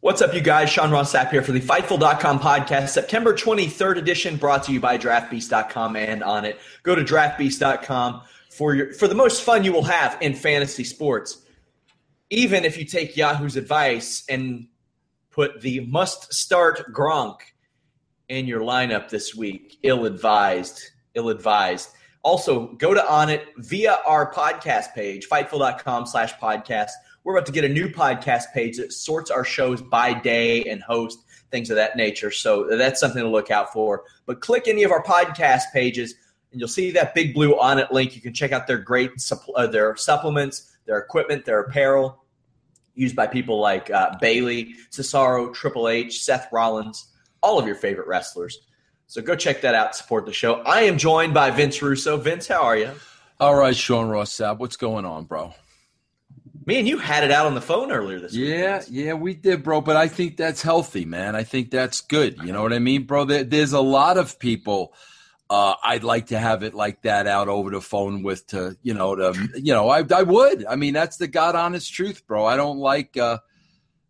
What's up, you guys? Sean Ross Sapp here for the Fightful.com podcast, September 23rd edition, brought to you by DraftBeast.com and Onnit. Go to DraftBeast.com for your for the most fun you will have in fantasy sports. Even if you take Yahoo's advice and put the must start Gronk in your lineup this week, ill advised, ill advised. Also, go to Onnit via our podcast page, Fightful.com slash podcast we're about to get a new podcast page that sorts our shows by day and host things of that nature. So that's something to look out for. But click any of our podcast pages, and you'll see that big blue Onnit link. You can check out their great uh, their supplements, their equipment, their apparel, used by people like uh, Bayley, Cesaro, Triple H, Seth Rollins, all of your favorite wrestlers. So go check that out. Support the show. I am joined by Vince Russo. Vince, how are you? All right, Sean Ross Sapp. What's going on, bro? Me and you had it out on the phone earlier this week. Yeah, yeah, we did, bro. But I think that's healthy, man. I think that's good. You know what I mean, bro? There, there's a lot of people. Uh, I'd like to have it like that out over the phone with to you know to you know I I would. I mean that's the God honest truth, bro. I don't like uh,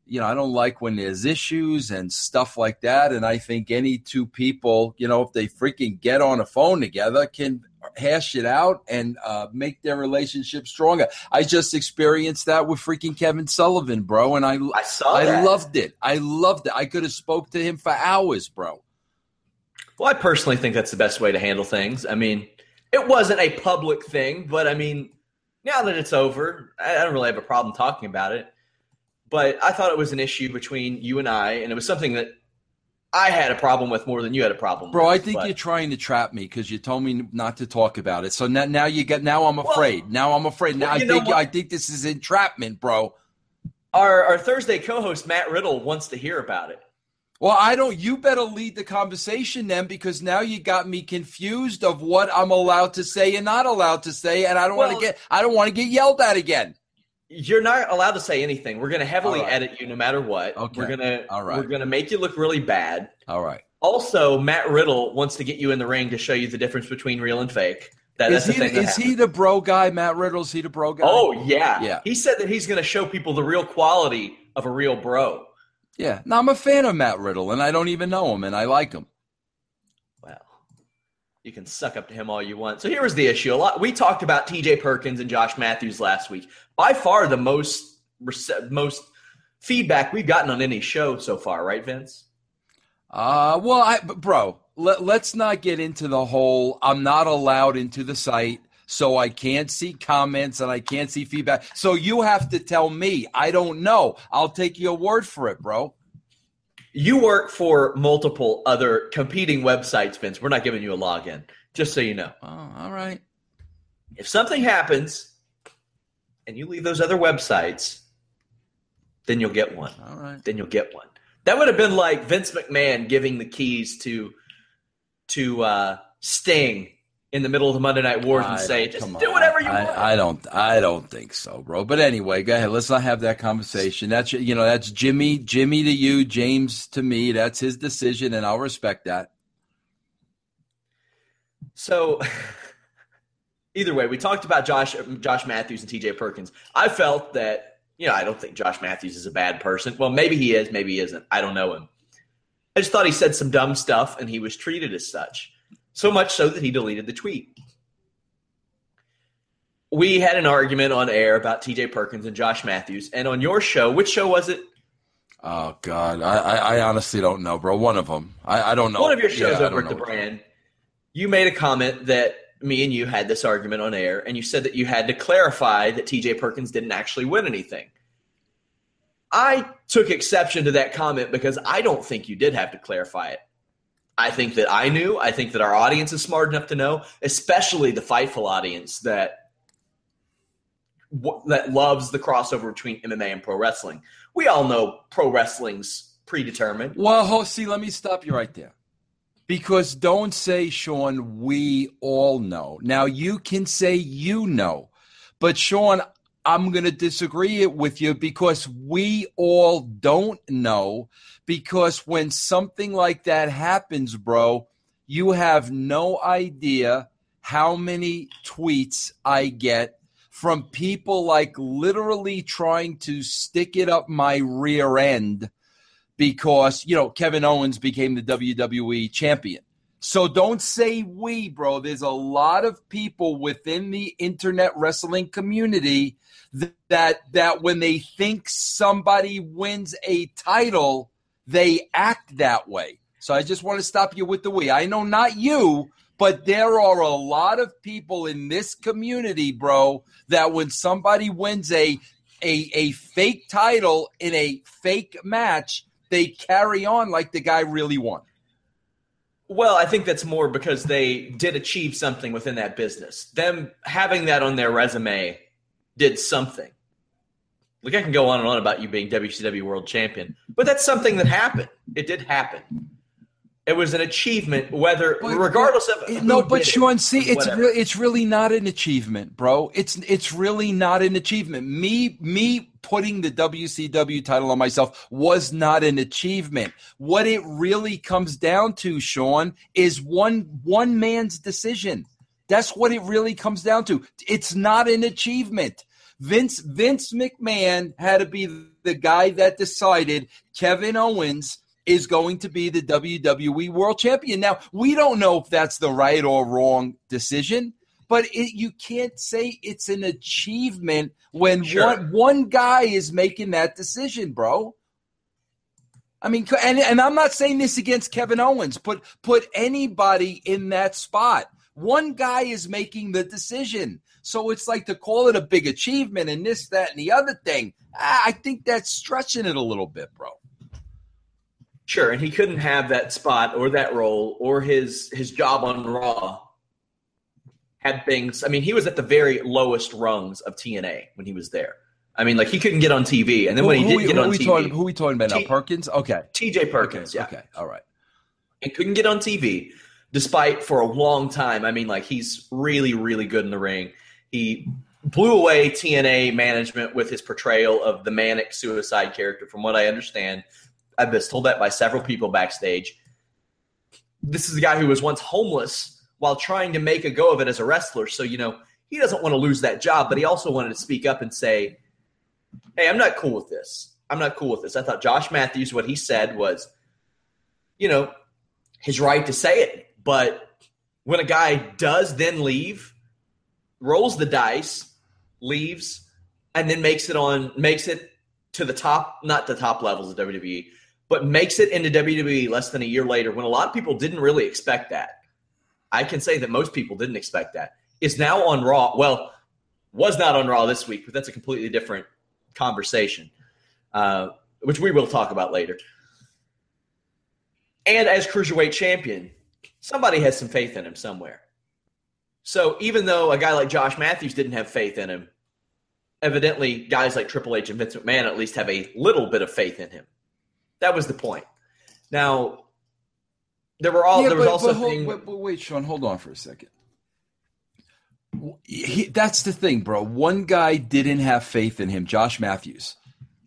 you know I don't like when there's issues and stuff like that. And I think any two people, you know, if they freaking get on a phone together, can hash it out and uh, make their relationship stronger. I just experienced that with freaking Kevin Sullivan, bro, and I I saw I that. loved it. I loved it. I could have spoke to him for hours, bro. Well, I personally think that's the best way to handle things. I mean, it wasn't a public thing, but I mean, now that it's over, I don't really have a problem talking about it. But I thought it was an issue between you and I, and it was something that I had a problem with more than you had a problem. Bro, with, I think but. you're trying to trap me because you told me not to talk about it. So now, now you get. Now I'm afraid. Well, now I'm afraid. Now I think I think this is entrapment, bro. Our our Thursday co-host Matt Riddle wants to hear about it. Well, I don't. You better lead the conversation then, because now you got me confused of what I'm allowed to say and not allowed to say, and I don't well, want to get. I don't want to get yelled at again. You're not allowed to say anything. We're going to heavily right. edit you no matter what. Okay. We're going to All right. we're going to make you look really bad. All right. Also, Matt Riddle wants to get you in the ring to show you the difference between real and fake. That, is that's he, the thing. Is he the bro guy, Matt Riddle? Is he the bro guy? Oh yeah, yeah. He said that he's going to show people the real quality of a real bro. Yeah. Now I'm a fan of Matt Riddle, and I don't even know him, and I like him. You can suck up to him all you want. So here was the issue. A lot. We talked about T.J. Perkins and Josh Matthews last week. By far the most most feedback we've gotten on any show so far, right, Vince? Uh, well, I, bro, let, let's not get into the whole I'm not allowed into the site, so I can't see comments and I can't see feedback. So you have to tell me. I don't know. I'll take your word for it, bro. You work for multiple other competing websites, Vince. We're not giving you a login, just so you know. Oh, all right. If something happens and you leave those other websites, then you'll get one. All right. Then you'll get one. That would have been like Vince McMahon giving the keys to to uh, Sting in the middle of the Monday Night Wars and say, "Just do whatever you I, want." I don't. I don't think so, bro. But anyway, go ahead. Let's not have that conversation. That's you know that's Jimmy. Jimmy to you, James to me. That's his decision, and I'll respect that. So. Either way, we talked about Josh Josh Matthews and TJ Perkins. I felt that you know, I don't think Josh Matthews is a bad person. Well, maybe he is, maybe he isn't. I don't know him. I just thought he said some dumb stuff and he was treated as such. So much so that he deleted the tweet. We had an argument on air about TJ Perkins and Josh Matthews. And on your show, which show was it? Oh, God. I, I, I honestly don't know, bro. One of them. I, I don't know. One of your shows yeah, over at The Brand. You made a comment that me and you had this argument on air, and you said that you had to clarify that TJ Perkins didn't actually win anything. I took exception to that comment because I don't think you did have to clarify it. I think that I knew. I think that our audience is smart enough to know, especially the Fightful audience, that that loves the crossover between MMA and pro wrestling. We all know pro wrestling's predetermined. Well, see, let me stop you right there. Because don't say, Sean, we all know. Now, you can say you know, but Sean, I'm going to disagree with you because we all don't know. Because when something like that happens, bro, you have no idea how many tweets I get from people like literally trying to stick it up my rear end because, you know, Kevin Owens became the WWE champion. So don't say we, bro. There's a lot of people within the internet wrestling community that that when they think somebody wins a title, they act that way. So I just want to stop you with the we. I know not you, but there are a lot of people in this community, bro, that when somebody wins a a, a fake title in a fake match, they carry on like the guy really won. Well, I think that's more because they did achieve something within that business. Them having that on their resume did something. Like I can go on and on about you being WCW World Champion, but that's something that happened. It did happen. It was an achievement, whether but, regardless of no. But Sean, see, it's re- it's really not an achievement, bro. It's it's really not an achievement. Me me putting the WCW title on myself was not an achievement. What it really comes down to, Sean, is one one man's decision. That's what it really comes down to. It's not an achievement. Vince Vince McMahon had to be the guy that decided Kevin Owens is going to be the WWE World Champion. Now, we don't know if that's the right or wrong decision, but it, you can't say it's an achievement when sure. one, one guy is making that decision, bro. I mean, and, and I'm not saying this against Kevin Owens. Put put anybody in that spot. One guy is making the decision. So it's like to call it a big achievement and this, that, and the other thing. I think that's stretching it a little bit, bro. Sure, and he couldn't have that spot or that role or his his job on Raw had things. I mean, he was at the very lowest rungs of TNA when he was there. I mean, like he couldn't get on TV, and then who, when he did get on TV, talking, who we talking about T- now? Perkins, okay, T.J. Perkins, okay, yeah, okay, all right. And couldn't get on TV, despite for a long time. I mean, like he's really, really good in the ring. He blew away TNA management with his portrayal of the Manik suicide character, from what I understand. I've been told that by several people backstage. This is a guy who was once homeless while trying to make a go of it as a wrestler. So, you know, he doesn't want to lose that job, but he also wanted to speak up and say, Hey, I'm not cool with this. I'm not cool with this. I thought Josh Matthews, what he said was, you know, his right to say it. But when a guy does then leave, rolls the dice, leaves, and then makes it on, makes it to the top, not the top levels of WWE, but makes it into WWE less than a year later when a lot of people didn't really expect that. I can say that most people didn't expect that. Is now on Raw. Well, was not on Raw this week, but that's a completely different conversation, uh, which we will talk about later. And as cruiserweight champion, somebody has some faith in him somewhere. So even though a guy like Josh Matthews didn't have faith in him, evidently guys like Triple H and Vince McMahon at least have a little bit of faith in him. That was the point. Now, there were all yeah, there was but, also but hold, thing, wait, wait, Sean, hold on for a second. He, that's the thing, bro. One guy didn't have faith in him, Josh Matthews,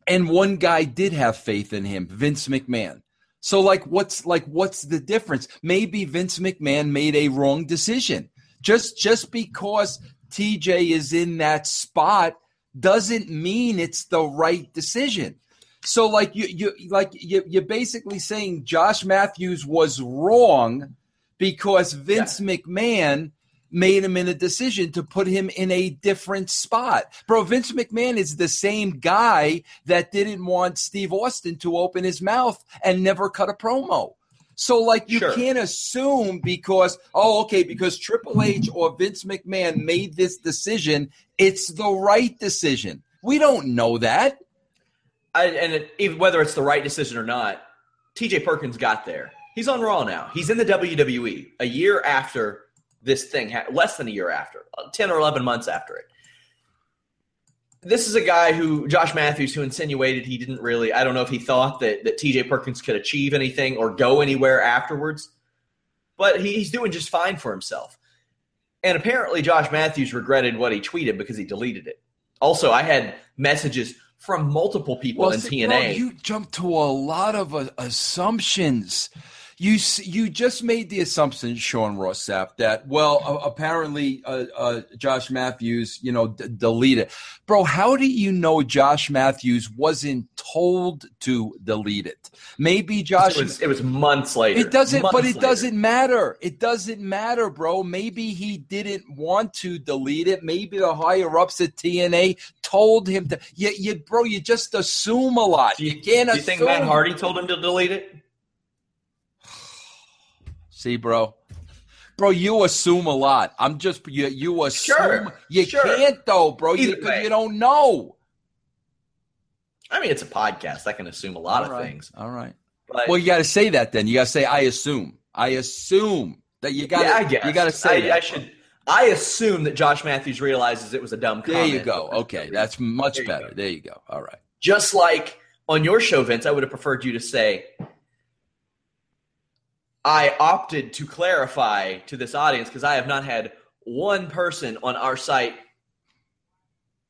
and one guy did have faith in him, Vince McMahon. So, like, what's like, what's the difference? Maybe Vince McMahon made a wrong decision. Just just because TJ is in that spot doesn't mean it's the right decision. So like you you like you you're basically saying Josh Matthews was wrong because Vince yeah. McMahon made him in a decision to put him in a different spot. Bro, Vince McMahon is the same guy that didn't want Steve Austin to open his mouth and never cut a promo. So, like, you sure. can't assume because, oh, okay, because Triple H or Vince McMahon made this decision, it's the right decision. We don't know that. I, and it, even whether it's the right decision or not, TJ Perkins got there. He's on Raw now. He's in the WWE a year after this thing, less than a year after, uh, 10 or 11 months after it. This is a guy who Josh Matthews who insinuated he didn't really I don't know if he thought that that TJ Perkins could achieve anything or go anywhere afterwards. But he's doing just fine for himself. And apparently Josh Matthews regretted what he tweeted because he deleted it. Also, I had messages from multiple people well, in see, TNA. Bro, you jumped to a lot of uh, assumptions you you just made the assumption, Sean Ross Sapp, that well, uh, apparently uh, uh, Josh Matthews, you know, d- deleted, bro. How do you know Josh Matthews wasn't told to delete it? Maybe Josh. It was, it was months later. It doesn't, months but it later. doesn't matter. It doesn't matter, bro. Maybe he didn't want to delete it. Maybe the higher ups at TNA told him to. You, you bro, you just assume a lot. You, you can't. Do you think Matt Hardy told him to delete it? See, bro. Bro, you assume a lot. I'm just you. You assume sure, you sure. can't though, bro, you, you, don't know. I mean, it's a podcast. I can assume a lot All of right. things. All right. But, well, you got to say that then. You got to say, "I assume." I assume that you got. Yeah, I guess you got to say. I, that, I should. I assume that Josh Matthews realizes it was a dumb comment. There you go. Okay, that's much there better. Go. There you go. All right. Just like on your show, Vince, I would have preferred you to say, I opted to clarify to this audience because I have not had one person on our site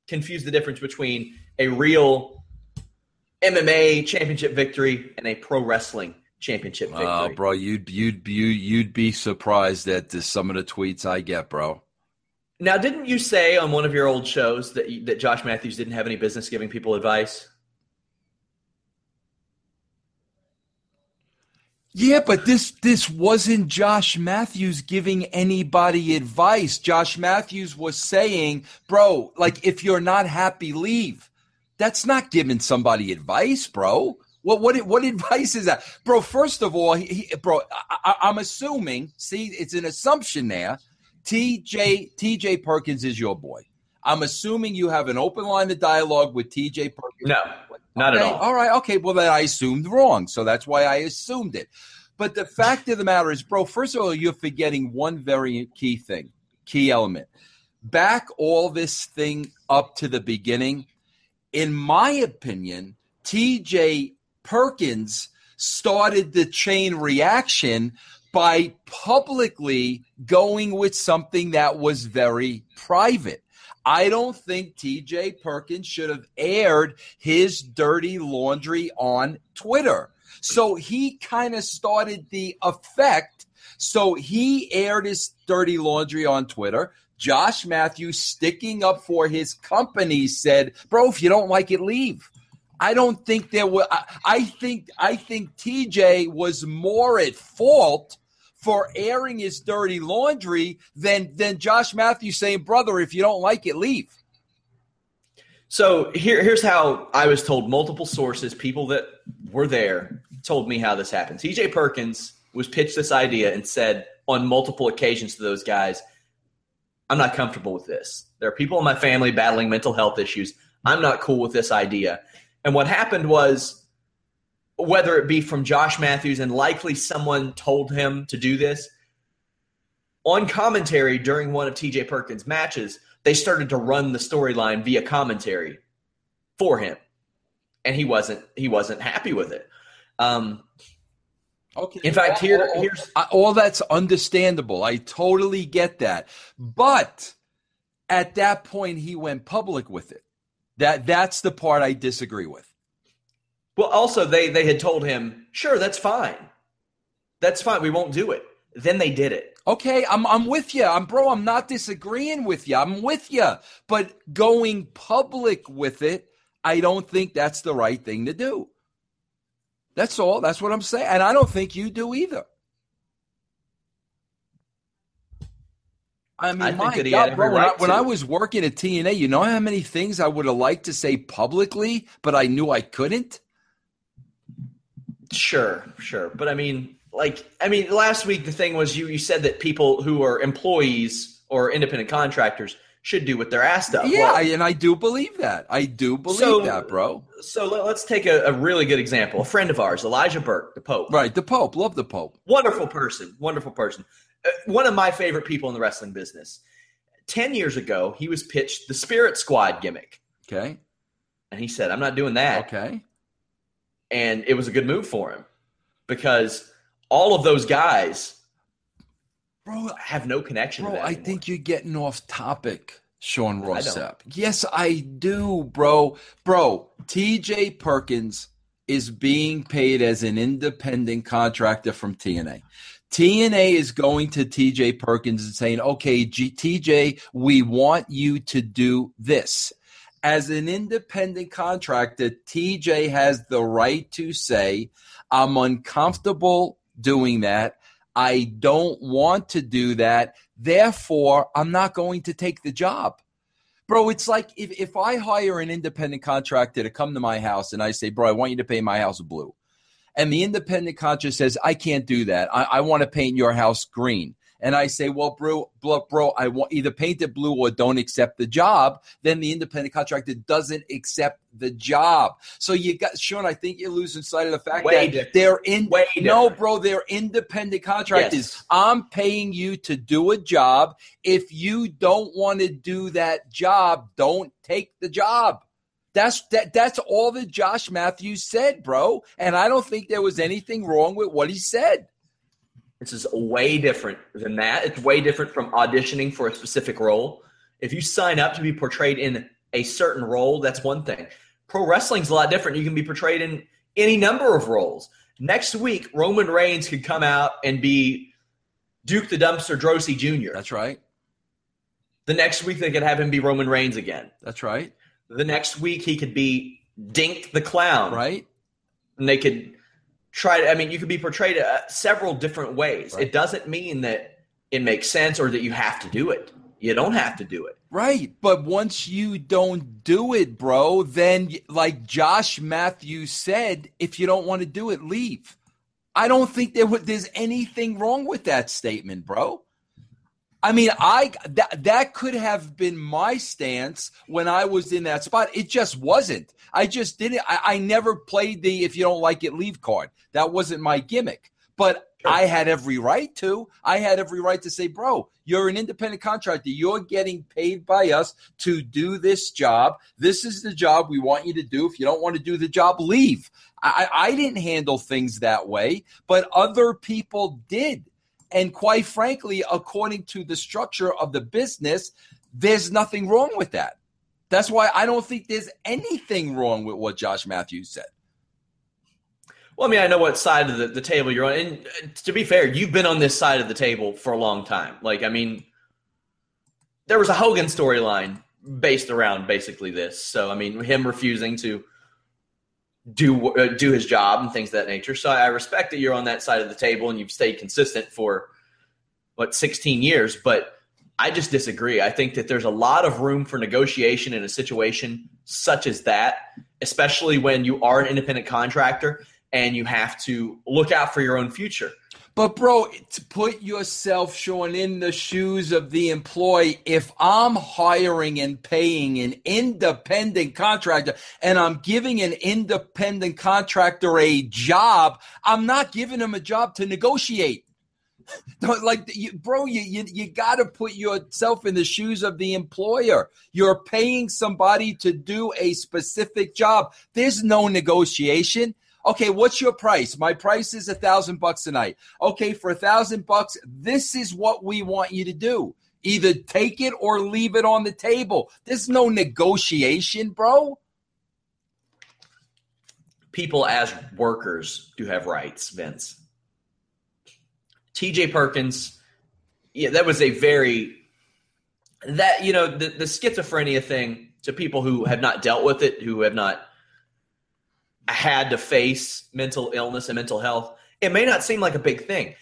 confuse the difference between a real MMA championship victory and a pro wrestling championship victory. Oh, bro, you'd you'd you you'd be surprised at the, some of the tweets I get, bro. Now, didn't you say on one of your old shows that that Josh Matthews didn't have any business giving people advice? Yeah, but this this wasn't Josh Matthews giving anybody advice. Josh Matthews was saying, "Bro, like if you're not happy, leave." That's not giving somebody advice, bro. What what what advice is that, bro? First of all, he, he, bro, I, am assuming. See, it's an assumption there. TJ TJ Perkins is your boy. I'm assuming you have an open line of dialogue with TJ Perkins. No, not okay, at all. All right, okay. Well, then I assumed wrong, so that's why I assumed it. But the fact of the matter is, bro. First of all, you're forgetting one very key thing, key element. Back all this thing up to the beginning. In my opinion, TJ Perkins started the chain reaction by publicly going with something that was very private. I don't think TJ Perkins should have aired his dirty laundry on Twitter. So he kind of started the effect. So he aired his dirty laundry on Twitter. Josh Matthews, sticking up for his company, said, Bro, if you don't like it, leave. I don't think there were. I, I think I think TJ was more at fault for airing his dirty laundry than than Josh Matthews saying, "Brother, if you don't like it, leave." So here, here's how I was told. Multiple sources, people that were there, told me how this happened. TJ Perkins was pitched this idea and said on multiple occasions to those guys, "I'm not comfortable with this. There are people in my family battling mental health issues. I'm not cool with this idea." And what happened was, whether it be from Josh Matthews and likely someone told him to do this, on commentary during one of TJ Perkins' matches, they started to run the storyline via commentary for him, and he wasn't he wasn't happy with it. Um, okay. In fact, here all, here's all that's understandable. I totally get that, but at that point, he went public with it. That that's the part I disagree with. Well, also they they had told him, "Sure, that's fine. That's fine. We won't do it." Then they did it. Okay, I'm I'm with you. I'm bro, I'm not disagreeing with you. I'm with you. But going public with it, I don't think that's the right thing to do. That's all. That's what I'm saying. And I don't think you do either. I mean, I my God, bro, when, I, when I was working at TNA, you know how many things I would have liked to say publicly, but I knew I couldn't? Sure, sure. But I mean, like, I mean, last week the thing was you, you said that people who are employees or independent contractors should do with their ass stuff. Yeah, well, and I do believe that. I do believe so, that, bro. So let's take a, a, really good example. A friend of ours, Elijah Burke, the Pope. Right, the Pope. Love the Pope. Wonderful person. Wonderful person. Uh, one of my favorite people in the wrestling business. 10 years ago, he was pitched the Spirit Squad gimmick. Okay. And he said, I'm not doing that. Okay. And it was a good move for him because all of those guys Bro, have no connection bro, to that. I anymore. think you're getting off topic, Sean I. Ross Sapp. Yes, I do, bro. Bro, TJ Perkins is being paid as an independent contractor from TNA. TNA is going to TJ Perkins and saying, okay, G- TJ, we want you to do this. As an independent contractor, TJ has the right to say, I'm uncomfortable doing that. I don't want to do that. Therefore, I'm not going to take the job. Bro, it's like if, if I hire an independent contractor to come to my house and I say, bro, I want you to paint my house blue. And the independent contractor says, I can't do that. I, I want to paint your house green. And I say, well, bro, bro, bro, I want either paint it blue or don't accept the job. Then the independent contractor doesn't accept the job. So you got Sean. I think you're losing sight of the fact Way that different. they're in. Way no, different. bro, they're independent contractors. Yes. I'm paying you to do a job. If you don't want to do that job, don't take the job. That's that. That's all that Josh Matthews said, bro. And I don't think there was anything wrong with what he said. This is way different than that. It's way different from auditioning for a specific role. If you sign up to be portrayed in a certain role, that's one thing. Pro wrestling's a lot different. You can be portrayed in any number of roles. Next week, Roman Reigns could come out and be Duke the Dumpster Droese Jr. That's right. The next week, they could have him be Roman Reigns again. That's right. The next week, he could be Dink the Clown. Right. and they could try to i mean you could be portrayed uh, several different ways Right. it doesn't mean that it makes sense or that you have to do it you don't have to do it Right. But once you don't do it, bro, then like Josh Matthews said, if you don't want to do it, leave. I don't think there would, there's anything wrong with that statement, bro. I mean, I that that could have been my stance when I was in that spot. It just wasn't. I just didn't. I, I never played the "if you don't like it, leave" card. That wasn't my gimmick. But I had every right to. I had every right to say, "Bro, you're an independent contractor. You're getting paid by us to do this job. This is the job we want you to do. If you don't want to do the job, leave." I, I didn't handle things that way, but other people did. And quite frankly, according to the structure of the business, there's nothing wrong with that. That's why I don't think there's anything wrong with what Josh Matthews said. well i mean i know what side of the, the table you're on and to be fair you've been on this side of the table for a long time like i mean there was a hogan storyline based around basically this so i mean him refusing to do uh, do his job and things of that nature. So i respect that you're on that side of the table and you've stayed consistent for what 16 years but i just disagree. I think that there's a lot of room for negotiation in a situation such as that especially when you are an independent contractor and you have to look out for your own future But bro, to put yourself, Sean, in the shoes of the employee. If I'm hiring and paying an independent contractor and I'm giving an independent contractor a job, I'm not giving him a job to negotiate. Like you, bro you, you you got to put yourself in the shoes of the employer you're paying somebody to do a specific job there's no negotiation okay what's your price? My price is a thousand bucks a night. Okay for a thousand bucks this is what we want you to do. Either take it or leave it on the table. There's no negotiation bro. People as workers do have rights, Vince. TJ Perkins, yeah, that was a very that you know the, the schizophrenia thing to people who have not dealt with it, who have not had to face mental illness and mental health. It may not seem like a big thing.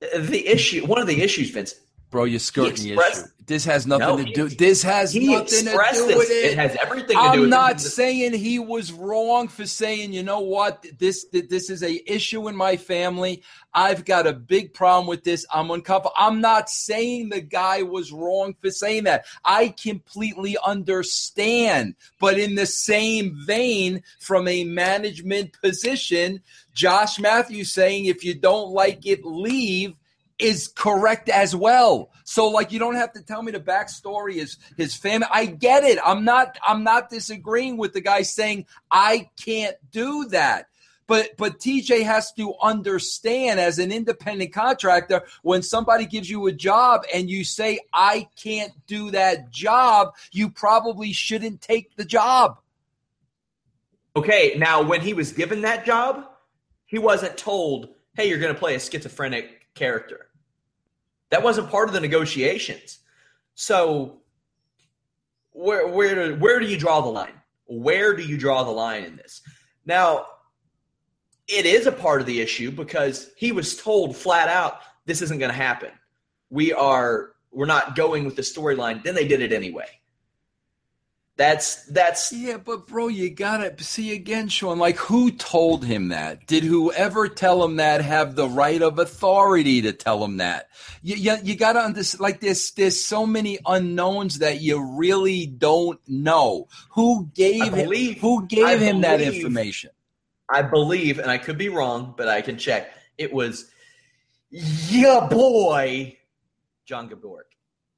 The issue, one of the issues, Vince, bro you're skirting the issue this has nothing No, to he- do this has nothing to do with it It has everything to do I'm with not it. saying he was wrong for saying, you know what, this this is a issue in my family. I've got a big problem with this. I'm uncomfortable. I'm not saying the guy was wrong for saying that. I completely understand. But in the same vein, from a management position, Josh Matthews saying, if you don't like it, leave is correct as well. So like you don't have to tell me the backstory is his family. I get it. I'm not I'm not disagreeing with the guy saying I can't do that. But but TJ has to understand as an independent contractor when somebody gives you a job and you say I can't do that job, you probably shouldn't take the job. Okay, now when he was given that job, he wasn't told, "Hey, you're going to play a schizophrenic character." That wasn't part of the negotiations. So where where do, where do you draw the line? Where do you draw the line in this? Now, it is a part of the issue because he was told flat out this isn't going to happen. We are we're not going with the storyline. Then they did it anyway. That's that's yeah, but bro, you gotta see again, Sean. Like, who told him that? Did whoever tell him that have the right of authority to tell him that? You you, you gotta understand. Like, there's there's so many unknowns that you really don't know. Who gave believe, him? Who gave I him believe, that information? I believe, and I could be wrong, but I can check. It was yeah, boy, John Gaburick.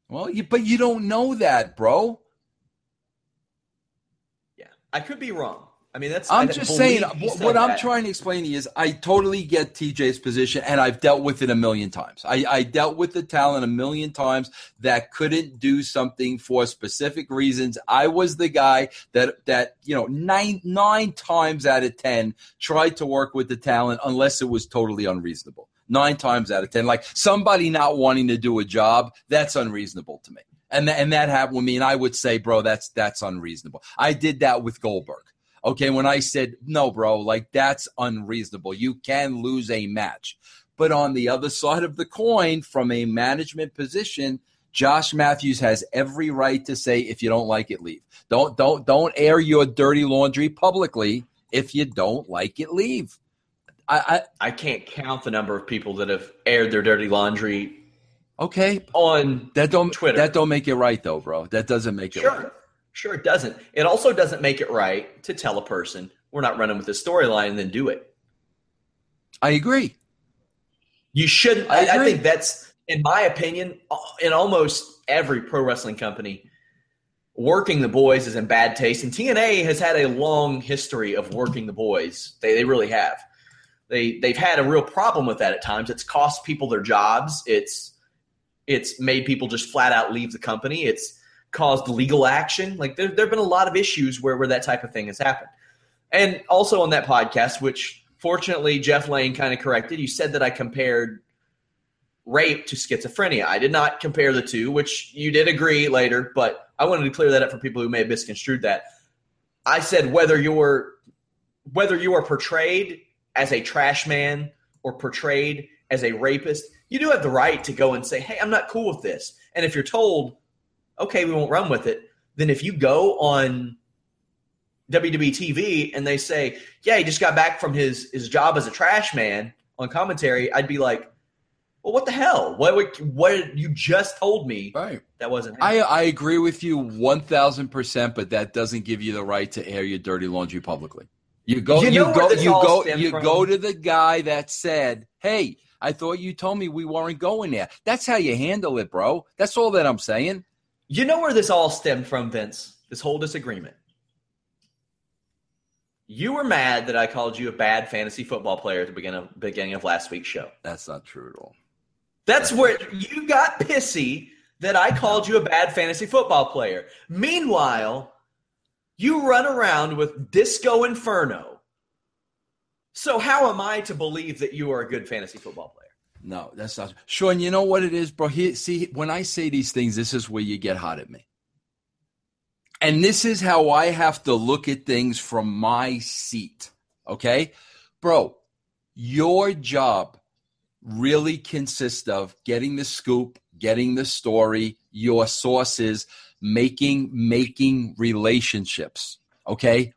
Well, you, but you don't know that, bro. I could be wrong. I mean, that's. I'm just saying. What I'm trying to explain to you is, I totally get TJ's position, and I've dealt with it a million times. I, I dealt with the talent a million times that couldn't do something for specific reasons. I was the guy that that you know nine nine times out of ten tried to work with the talent unless it was totally unreasonable. Nine times out of ten, like somebody not wanting to do a job, that's unreasonable to me. And, th- and that happened with me, and I would say, bro, that's that's unreasonable. I did that with Goldberg. Okay, when I said, no, bro, like that's unreasonable. You can lose a match. But on the other side of the coin, from a management position, Josh Matthews has every right to say, if you don't like it, leave. Don't don't don't air your dirty laundry publicly. If you don't like it, leave. I, I, I can't count the number of people that have aired their dirty laundry. Okay, on that don't Twitter. That don't make it right though, bro. That doesn't make it sure. right. Sure, it doesn't. It also doesn't make it right to tell a person we're not running with the storyline and then do it. I agree. You shouldn't. I, I, think that's, in my opinion, uh, in almost every pro wrestling company, working the boys is in bad taste. And TNA has had a long history of working the boys. They, they really have. They they've had a real problem with that at times. It's cost people their jobs. It's it's made people just flat out leave the company. It's caused legal action. Like there, there have been a lot of issues where, where that type of thing has happened. And also on that podcast, which fortunately Jeff Lane kind of corrected, you said that I compared rape to schizophrenia. I did not compare the two, which you did agree later, but I wanted to clear that up for people who may have misconstrued that. I said whether you're whether you are portrayed as a trash man or portrayed as a rapist, you do have the right to go and say, "Hey, I'm not cool with this." And if you're told okay, we won't run with it. Then if you go on WWE TV and they say, yeah, he just got back from his his job as a trash man on commentary, I'd be like, well, what the hell? What what you just told me? Right. That wasn't. Happening. I I agree with you one thousand percent, but that doesn't give you the right to air your dirty laundry publicly. You go, you, you go, you go, you from? go to the guy that said, "Hey, I thought you told me we weren't going there." That's how you handle it, bro. That's all that I'm saying. You know where this all stemmed from, Vince? This whole disagreement. You were mad that I called you a bad fantasy football player at the beginning of, beginning of last week's show. That's not true at all. That's, That's where you got pissy that I called you a bad fantasy football player. Meanwhile, you run around with Disco Inferno. So how am I to believe that you are a good fantasy football player? No, that's not. Sean, you know what it is, bro? He, see, when I say these things, this is where you get hot at me. And this is how I have to look at things from my seat. Okay? Bro, your job really consists of getting the scoop, getting the story, your sources, making making relationships, okay?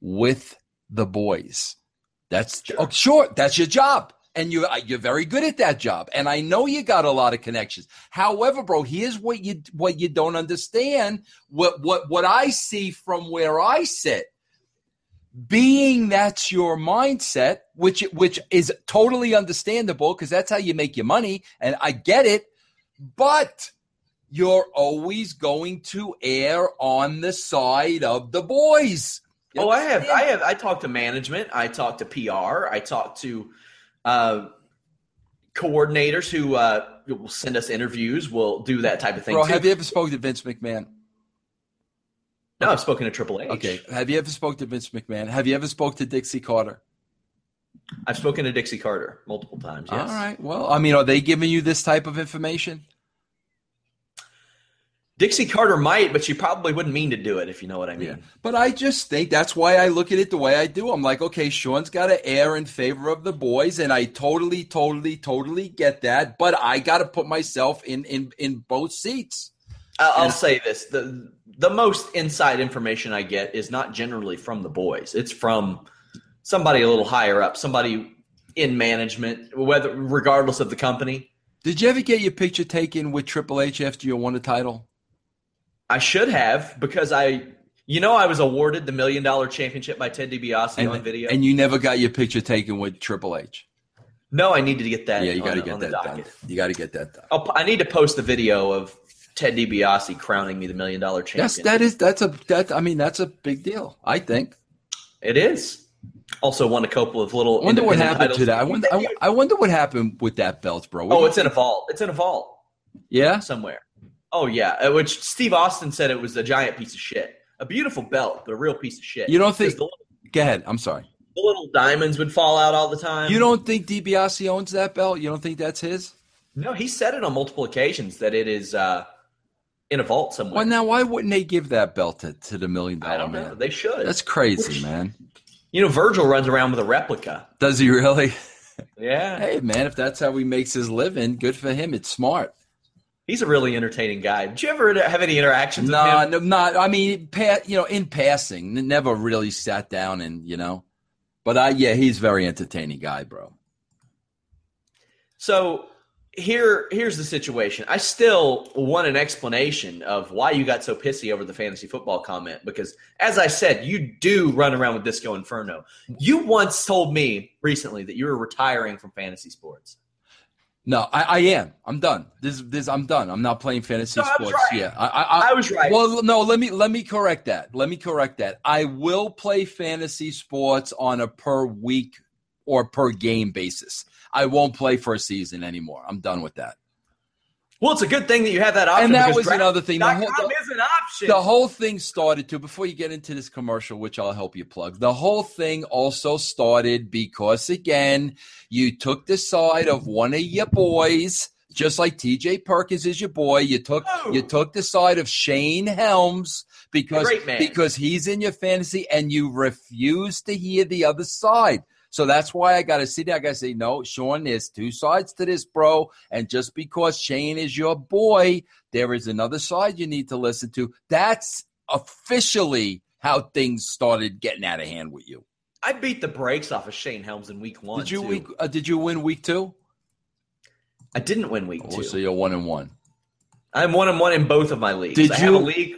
With the boys. That's sure. Oh, sure, that's your job and you uh, you're very good at that job and i know you got a lot of connections however bro here's what you what you don't understand what what what i see from where i sit being that's your mindset, which which is totally understandable because that's how you make your money, and I get it. But you're always going to err on the side of the boys. You oh, I have, I have, I talk to management, I talk to PR, I talk to uh, coordinators who uh, will send us interviews, will do that type of thing. Bro, too. have you ever spoken to Vince McMahon? No, I've spoken to Triple H. Okay. Have you ever spoken to Vince McMahon? Have you ever spoke to Dixie Carter? I've spoken to Dixie Carter multiple times. Yes. All right. Well, I mean, are they giving you this type of information? Dixie Carter might, but she probably wouldn't mean to do it if you know what I mean. Yeah. But I just think that's why I look at it the way I do. I'm like, okay, Sean's got to err in favor of the boys, and I totally, totally, totally get that. But I got to put myself in in in both seats. I'll and, say this: the the most inside information I get is not generally from the boys. It's from somebody a little higher up, somebody in management, whether regardless of the company. Did you ever get your picture taken with Triple H after you won the title? I should have because I, you know, I was awarded the million dollar championship by Ted DiBiase and, on video, and you never got your picture taken with Triple H. No, I need to get that. Yeah, you got to get that done. You got to get that done. I'll, i need to post the video of Ted DiBiase crowning me the million dollar champion. That's that is that's a that I mean that's a big deal. I think it is. Also won a couple of little. I wonder what happened to that. I wonder. I, I, wonder what happened with that belt, bro. What oh, it's in a vault. It's in a vault. Yeah, somewhere. Oh yeah, uh, which Steve Austin said it was a giant piece of shit. A beautiful belt, but a real piece of shit. You don't think? Little, go ahead. I'm sorry. The little diamonds would fall out all the time. You don't think DiBiase owns that belt? You don't think that's his? No, he said it on multiple occasions that it is uh, in a vault somewhere. Well, now why wouldn't they give that belt to, to the million dollar I don't man? Know. They should. That's crazy, which, man. You know, Virgil runs around with a replica. Does he really? Yeah. hey, man, if that's how he makes his living, good for him. It's smart. He's a really entertaining guy. Did you ever have any interactions no, with him? No, not. I mean, pa- you know, in passing, never really sat down and you know. But I, yeah, he's very entertaining guy, bro. So here, here's the situation. I still want an explanation of why you got so pissy over the fantasy football comment because, as I said, you do run around with Disco Inferno. You once told me recently that you were retiring from fantasy sports. No, I, I, am. I'm done. This, this, I'm done. I'm not playing fantasy no, sports. Right. Yeah, I, I, I, was right. Well, no, let me let me correct that. Let me correct that. I will play fantasy sports on a per week or per game basis. I won't play for a season anymore. I'm done with that. Well, it's a good thing that you have that option. And that was another thing. The whole, the, is an option. The whole thing started to before you get into this commercial, which I'll help you plug. The whole thing also started because again, you took the side of one of your boys, just like T.J. Perkins is your boy. You took oh. you took the side of Shane Helms because because he's in your fantasy, and you refuse to hear the other side. So that's why I got to sit there. I got to say, no, Sean, there's two sides to this, bro. And just because Shane is your boy, there is another side you need to listen to. That's officially how things started getting out of hand with you. I beat the brakes off of Shane Helms in week one. Did you week? Uh, did you win week two? I didn't win week oh, two. So you're one and one. I'm one and one in both of my leagues. Did I you? have a league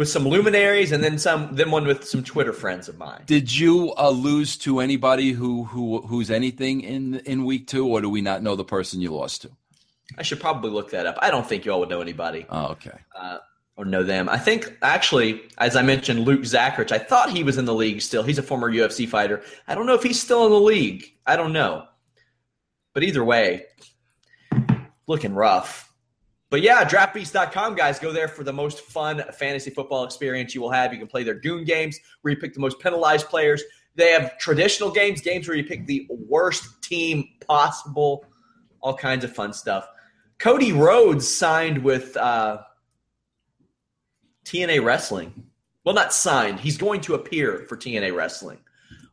with some luminaries and then some then one with some Twitter friends of mine. Did you uh, lose to anybody who who who's anything in in week two, or do we not know the person you lost to? I should probably look that up. I don't think y'all would know anybody. Oh, okay. Uh, or know them. I think actually, as I mentioned, Luke Zachrich. I thought he was in the league still. He's a former UFC fighter. I don't know if he's still in the league. I don't know. But either way, looking rough. But yeah, draftbeast.com, guys. Go there for the most fun fantasy football experience you will have. You can play their goon games where you pick the most penalized players. They have traditional games, games where you pick the worst team possible, all kinds of fun stuff. Cody Rhodes signed with uh, TNA Wrestling. Well, not signed. He's going to appear for TNA Wrestling.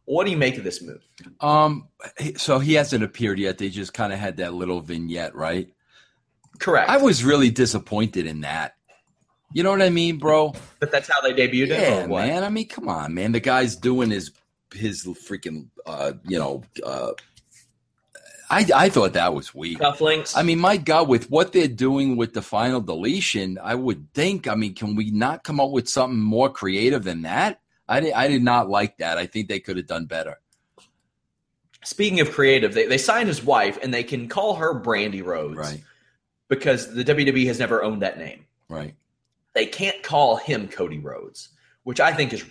What do you make of this move? Um, so he hasn't appeared yet. They just kind of had that little vignette, right? Correct. I was really disappointed in that. You know what I mean, bro? But that's how they debuted yeah, it. man. I mean, come on, man. The guy's doing his his freaking uh, you know, uh I, I thought that was weak. Cufflinks. I mean, my God, with what they're doing with the final deletion, I would think. I mean, can we not come up with something more creative than that? I did, I did not like that. I think they could have done better. Speaking of creative, they, they signed his wife and they can call her Brandi Rhodes. Right. Because the WWE has never owned that name. Right. They can't call him Cody Rhodes, which I think is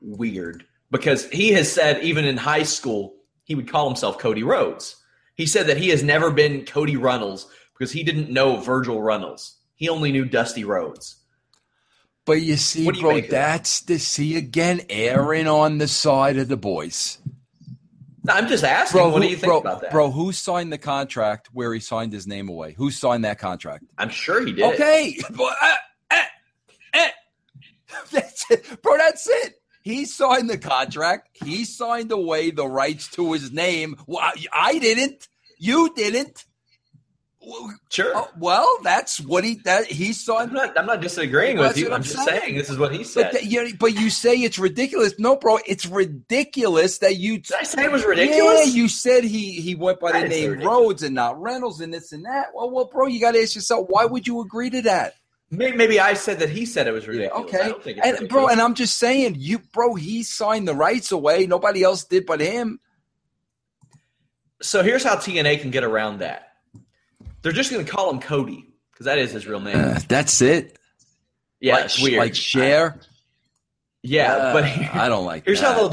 weird because he has said even in high school he would call himself Cody Rhodes. He said that he has never been Cody Runnels because he didn't know Virgil Runnels. He only knew Dusty Rhodes. But you see, you bro, that's the see again, airing on the side of the boys. No, I'm just asking. Bro, what who, do you think bro, about that? bro, who signed the contract where he signed his name away? Who signed that contract? I'm sure he did. Okay, uh, eh, eh. that's it, bro. That's it. He signed the contract. He signed away the rights to his name. Well, I- I didn't. You didn't. Well, Sure. oh, Well, that's what he that he I'm not. I'm not disagreeing with you. I'm I'm just saying. saying this is what he said. But, you, but you say it's ridiculous. No, bro, it's ridiculous that you. Did I say it was ridiculous? Yeah, you said he he went by I the name. Rhodes and not Reynolds and this and that. Well, well, bro, you got to ask yourself why would you agree to that? Maybe, maybe I said that he said it was ridiculous. I Okay, don't think it's and ridiculous. bro, and I'm just saying, you, bro, he signed the rights away. Nobody else did but him. so here's how TNA can get around that. They're just going to call him Cody because that is his real name. Uh, that's it. yeah, like, it's weird. Like share. yeah, Uh, but I don't like. here's that. how they'll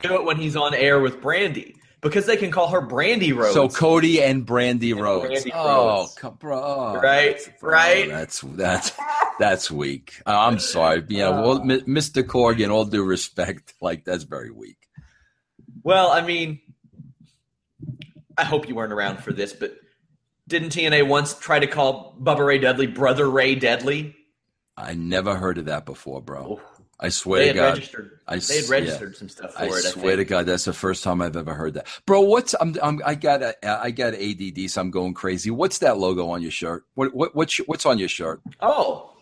Do it when he's on air with Brandi because they can call her Brandi Rhodes. So Cody and Brandi Rhodes. Brandi oh, Rhodes. come, bro. Right, bro, right. That's that's that's weak. Uh, I'm sorry. Know, well, Mr. Corgan, all due respect, like that's very weak. well, I mean, I hope you weren't around for this, but didn't TNA once try to call Bubba Ray Dudley Brother Ray Dudley? I never heard of that before, bro. Oh, I they swear to God. registered. I they had registered some stuff for I it. I swear to. God, that's the first time I've ever heard that, bro. What's I'm, I'm I got a, I got ADD, so I'm going crazy. What's that logo on your shirt? What what what's what's on your shirt? Oh,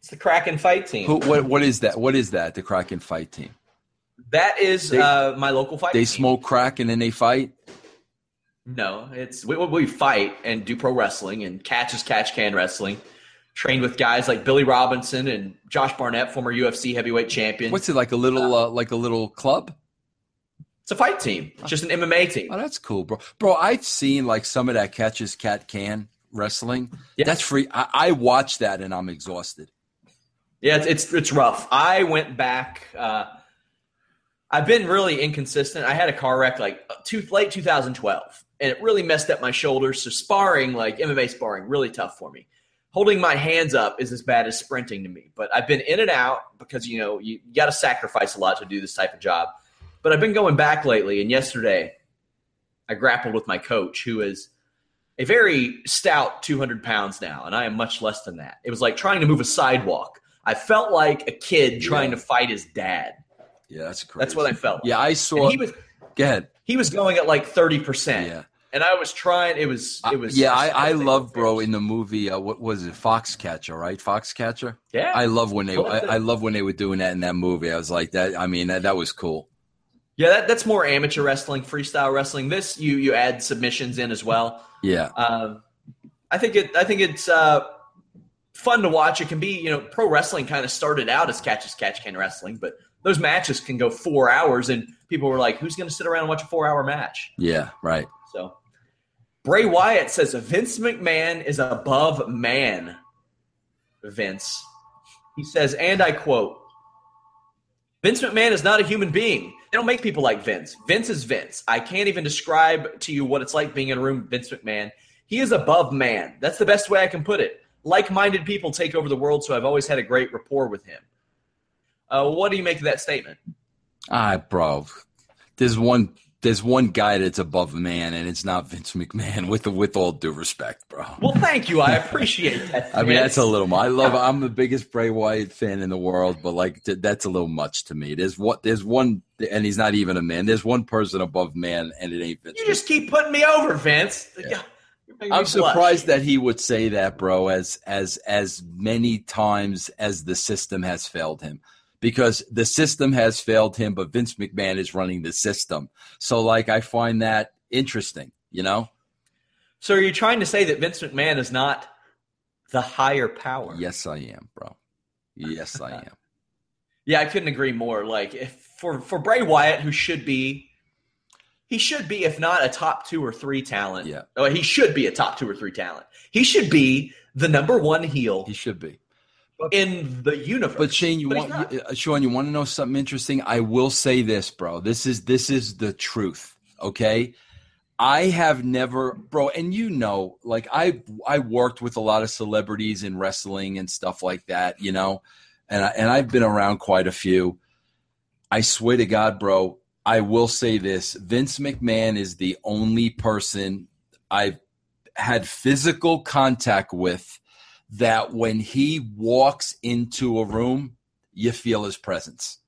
it's the Kraken fight team. Who what what is that? What is that? The Kraken fight team? that is They- uh, my local fight. They team. smoke crack and then they fight. No, it's we, we fight and do pro wrestling and catch as catch can wrestling. Trained with guys like Billy Robinson and Josh Barnett, former UFC heavyweight champion. What's it like a little uh, like a little club? it's a fight team. It's just an MMA team. Oh, that's cool, bro. Bro, I've seen like some of that catches cat can wrestling. Yeah. That's free. I, I watch that and I'm exhausted. Yeah, it's it's, it's rough. I went back. Uh, I've been really inconsistent. I had a car wreck like two, late 2012, and it really messed up my shoulders. So sparring, like MMA sparring, really tough for me. Holding my hands up is as bad as sprinting to me. But I've been in and out because you know you, got to sacrifice a lot to do this type of job. But I've been going back lately, and yesterday I grappled with my coach, who is a very stout 200 pounds now, and I am much less than that. It was like trying to move a sidewalk. I felt like a kid trying Yeah. to fight his dad. Yeah, that's crazy. That's what I felt. Yeah, I And saw. he was Go ahead. he was going at like 30 percent. Yeah. And I was trying. It was it was. yeah, I, I love, bro. In the movie, uh, what was it, Foxcatcher? Right, Foxcatcher. Yeah, I love when they, I. I love when they were doing that in that movie. I was like, that. I mean, that, that was cool. yeah. That, that's more amateur wrestling, freestyle wrestling. This you you add submissions in as well. Yeah, Um, I think it. I think it's uh, fun to watch. It can be, you know, pro wrestling kind of started out as catch as catch can wrestling, but those matches can go four hours, and people were like, "Who's going to sit around and watch a four hour match?" yeah, right. So, Bray Wyatt says Vince McMahon is above man. Vince, he says, and I quote. Vince McMahon is not a human being. They don't make people like Vince. Vince is Vince. I can't even describe to you what it's like being in a room with Vince McMahon. He is above man. That's the best way I can put it. Like minded people take over the world, so I've always had a great rapport with him. Uh, what do you make of that statement? Ah, bro. There's one there's one guy that's above man, and it's not Vince McMahon. With with all due respect, bro. Well, thank you. I appreciate that. I mean, that's a little. I love. I'm the biggest Bray Wyatt fan in the world, but like that's a little much to me. There's what there's one, and he's not even a man. There's one person above man, and it ain't Vince. You just keep putting me over, Vince. Yeah. I'm surprised that he would say that, bro. As as as many times as the system has failed him because the system has failed him, but Vince McMahon is running the system. So, like, I find that interesting, you know? So, are you trying to say that Vince McMahon is not the higher power? Yes, I am, bro. Yes, I am. yeah, I couldn't agree more. Like, if for, for Bray Wyatt, who should be, he should be, if not a top two or three talent. Yeah. Oh, he should be a top two or three talent. He should be the number one heel. He should be in the universe. But Shane, you but want uh, Sean, you want to know something interesting? I will say this, bro. This is this is the truth. Okay. I have never, bro, and you know, like I I worked with a lot of celebrities in wrestling and stuff like that, you know, and I, and I've been around quite a few. I swear to God, bro, I will say this: Vince McMahon is the only person I've had physical contact with that when he walks into a room, you feel his presence.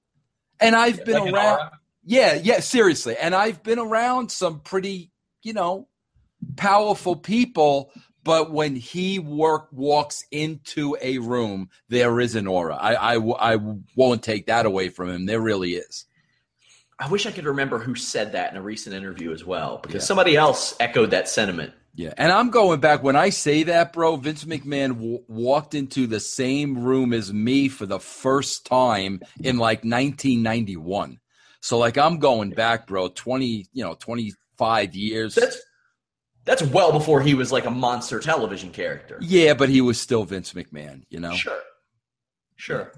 And I've yeah, been like around. Yeah, yeah, seriously. And I've been around some pretty, you know, powerful people. But when he work walks into a room, there is an aura. I, I, I won't take that away from him. There really is. I wish I could remember who said that in a recent interview as well, because yeah. somebody else echoed that sentiment. Yeah, and I'm going back when I say that, bro. Vince McMahon w- walked into the same room as me for the first time in like 1991. So like I'm going back, bro. 20, you know, 25 years. That's that's well before he was like a monster television character. Yeah, but he was still Vince McMahon, you know. Sure, sure.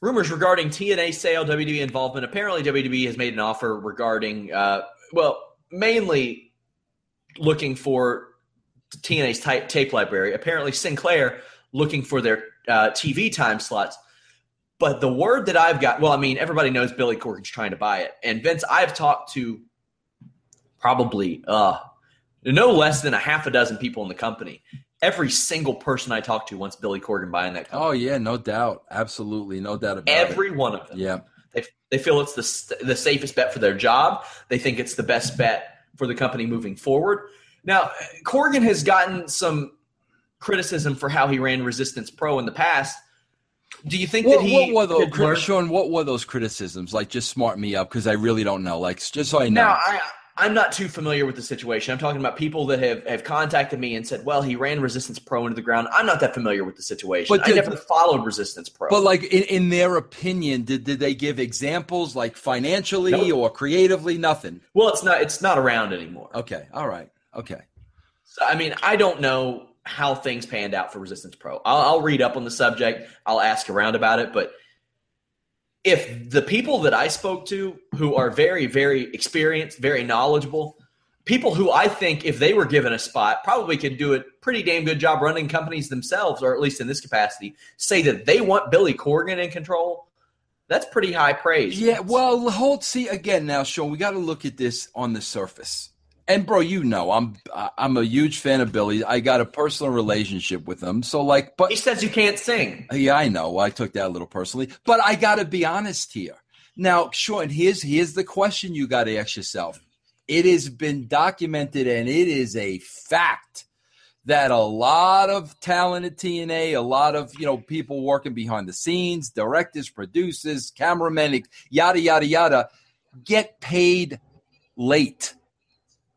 Rumors regarding TNA sale, WWE involvement. Apparently, WWE has made an offer regarding, uh, well, mainly looking for TNA's type, tape library. Apparently, Sinclair looking for their uh, TV time slots. But the word that I've got, well, I mean, everybody knows Billy Corgan's trying to buy it. And Vince, I've talked to probably uh, no less than a half a dozen people in the company. Every single person I talk to wants Billy Corgan buying that company. Oh, yeah, no doubt. Absolutely. No doubt about Every it. Every one of them. Yeah. They, they feel it's the, the safest bet for their job. They think it's the best bet for the company moving forward. Now, Corgan has gotten some criticism for how he ran Resistance Pro in the past. Do you think what, that he? What were those, Sean? What were those criticisms? Like, just smart me up because I really don't know. Like, just so I know. Now, I, I'm not too familiar with the situation. I'm talking about people that have, have contacted me and said, well, he ran Resistance Pro into the ground. I'm not that familiar with the situation. But did, I never followed Resistance Pro. But, like, in, in their opinion, did, did they give examples, like financially nope. or creatively? Nothing. Well, it's not, it's not around anymore. Okay. All right. Okay. So, I mean, I don't know how things panned out for Resistance Pro. I'll, I'll read up on the subject, I'll ask around about it, but if the people that I spoke to who are very, very experienced, very knowledgeable, people who I think if they were given a spot probably could do a pretty damn good job running companies themselves, or at least in this capacity, say that they want Billy Corgan in control. That's pretty high praise. Yeah, well, hold see again now, Sean. We got to look at this on the surface. And bro, you know, I'm I'm a huge fan of Billy. I got a personal relationship with him. So like, but he says you can't sing. Yeah, I know. I took that a little personally, but I got to be honest here. Now, Sean, here's here's the question you got to ask yourself. It has been documented, and it is a fact that a lot of talent at TNA, a lot of you know people working behind the scenes, directors, producers, cameramen, yada yada yada, get paid late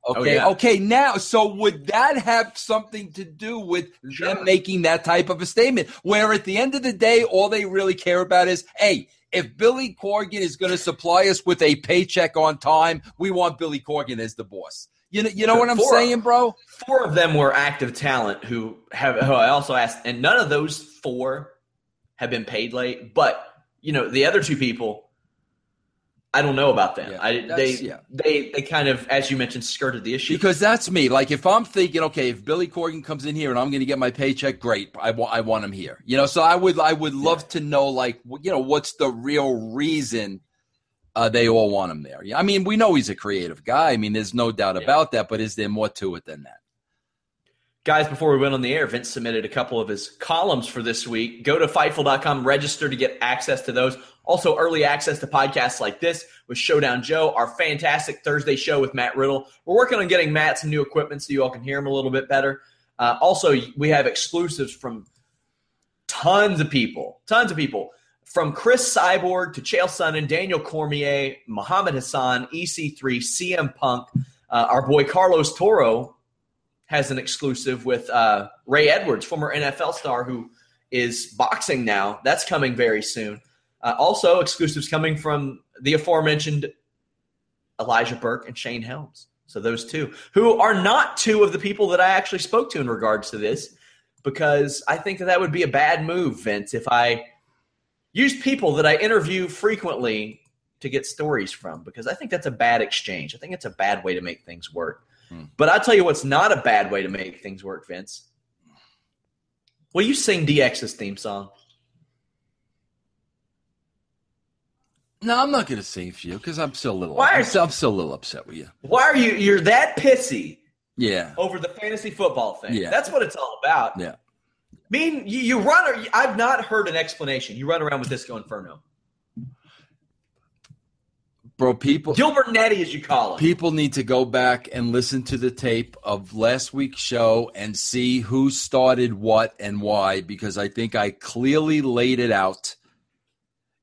Oh, okay. Oh, yeah. Okay. Now, so would that have something to do with sure. them making that type of a statement? Where at the end of the day, all they really care about is, hey, if Billy Corgan is going to supply us with a paycheck on time, we want Billy Corgan as the boss. You know, you know what I'm four, saying, bro? Four of them were active talent who have. Who I also asked, and none of those four have been paid late. But you know, the other two people I don't know about them. Yeah, I, they yeah. they they kind of, as you mentioned, skirted the issue because that's me. Like if I'm thinking, okay, if Billy Corgan comes in here and I'm going to get my paycheck, great. I want I want him here. You know, so I would I would love yeah. to know like you know what's the real reason uh, they all want him there. I mean, we know he's a creative guy. I mean, there's no doubt about that. But is there more to it than that? Guys, before we went on the air, Vince submitted a couple of his columns for this week. Go to Fightful.com, register to get access to those. Also, early access to podcasts like this with Showdown Joe, our fantastic Thursday show with Matt Riddle. We're working on getting Matt some new equipment so you all can hear him a little bit better. Uh, also, we have exclusives from tons of people, tons of people. From Cris Cyborg to Chael Sonnen, Daniel Cormier, Muhammad Hassan, EC3, CM Punk, uh, our boy Carlos Toro, has an exclusive with uh, Ray Edwards, former NFL star who is boxing now. That's coming very soon. Uh, also, exclusives coming from the aforementioned Elijah Burke and Shane Helms. So those two, who are not two of the people that I actually spoke to in regards to this, because I think that that would be a bad move, Vince, if I use people that I interview frequently to get stories from, because I think that's a bad exchange. I think it's a bad way to make things work. Hmm. But I'll tell you what's not a bad way to make things work, Vince. Will you sing DX's theme song? No, I'm not going to sing for you because I'm still a little. Why are, I'm, still, I'm still a little upset with you. Why are you? You're that pissy. Yeah. Over the fantasy football thing. Yeah. That's what it's all about. Yeah. I mean, you, you run. I've not heard an explanation. You run around with Disco Inferno. Bro, people Gilbertti, as you call him. People need to go back and listen to the tape of last week's show and see who started what and why, because I think I clearly laid it out.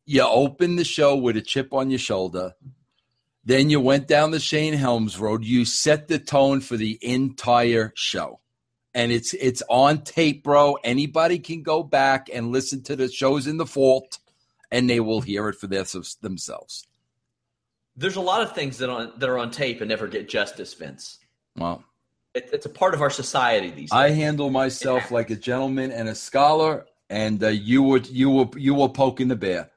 You opened the show with a chip on your shoulder. Then you went down the Shane Helms road. You set the tone for the entire show. And it's it's on tape, bro. Anybody can go back and listen to the shows in the fault and they will hear it for their, themselves there's a lot of things that on that are on tape and never get justice, Vince. Well, it, it's a part of our society these days. I handle myself like a gentleman and a scholar, and uh, you would you were you were poking the bear.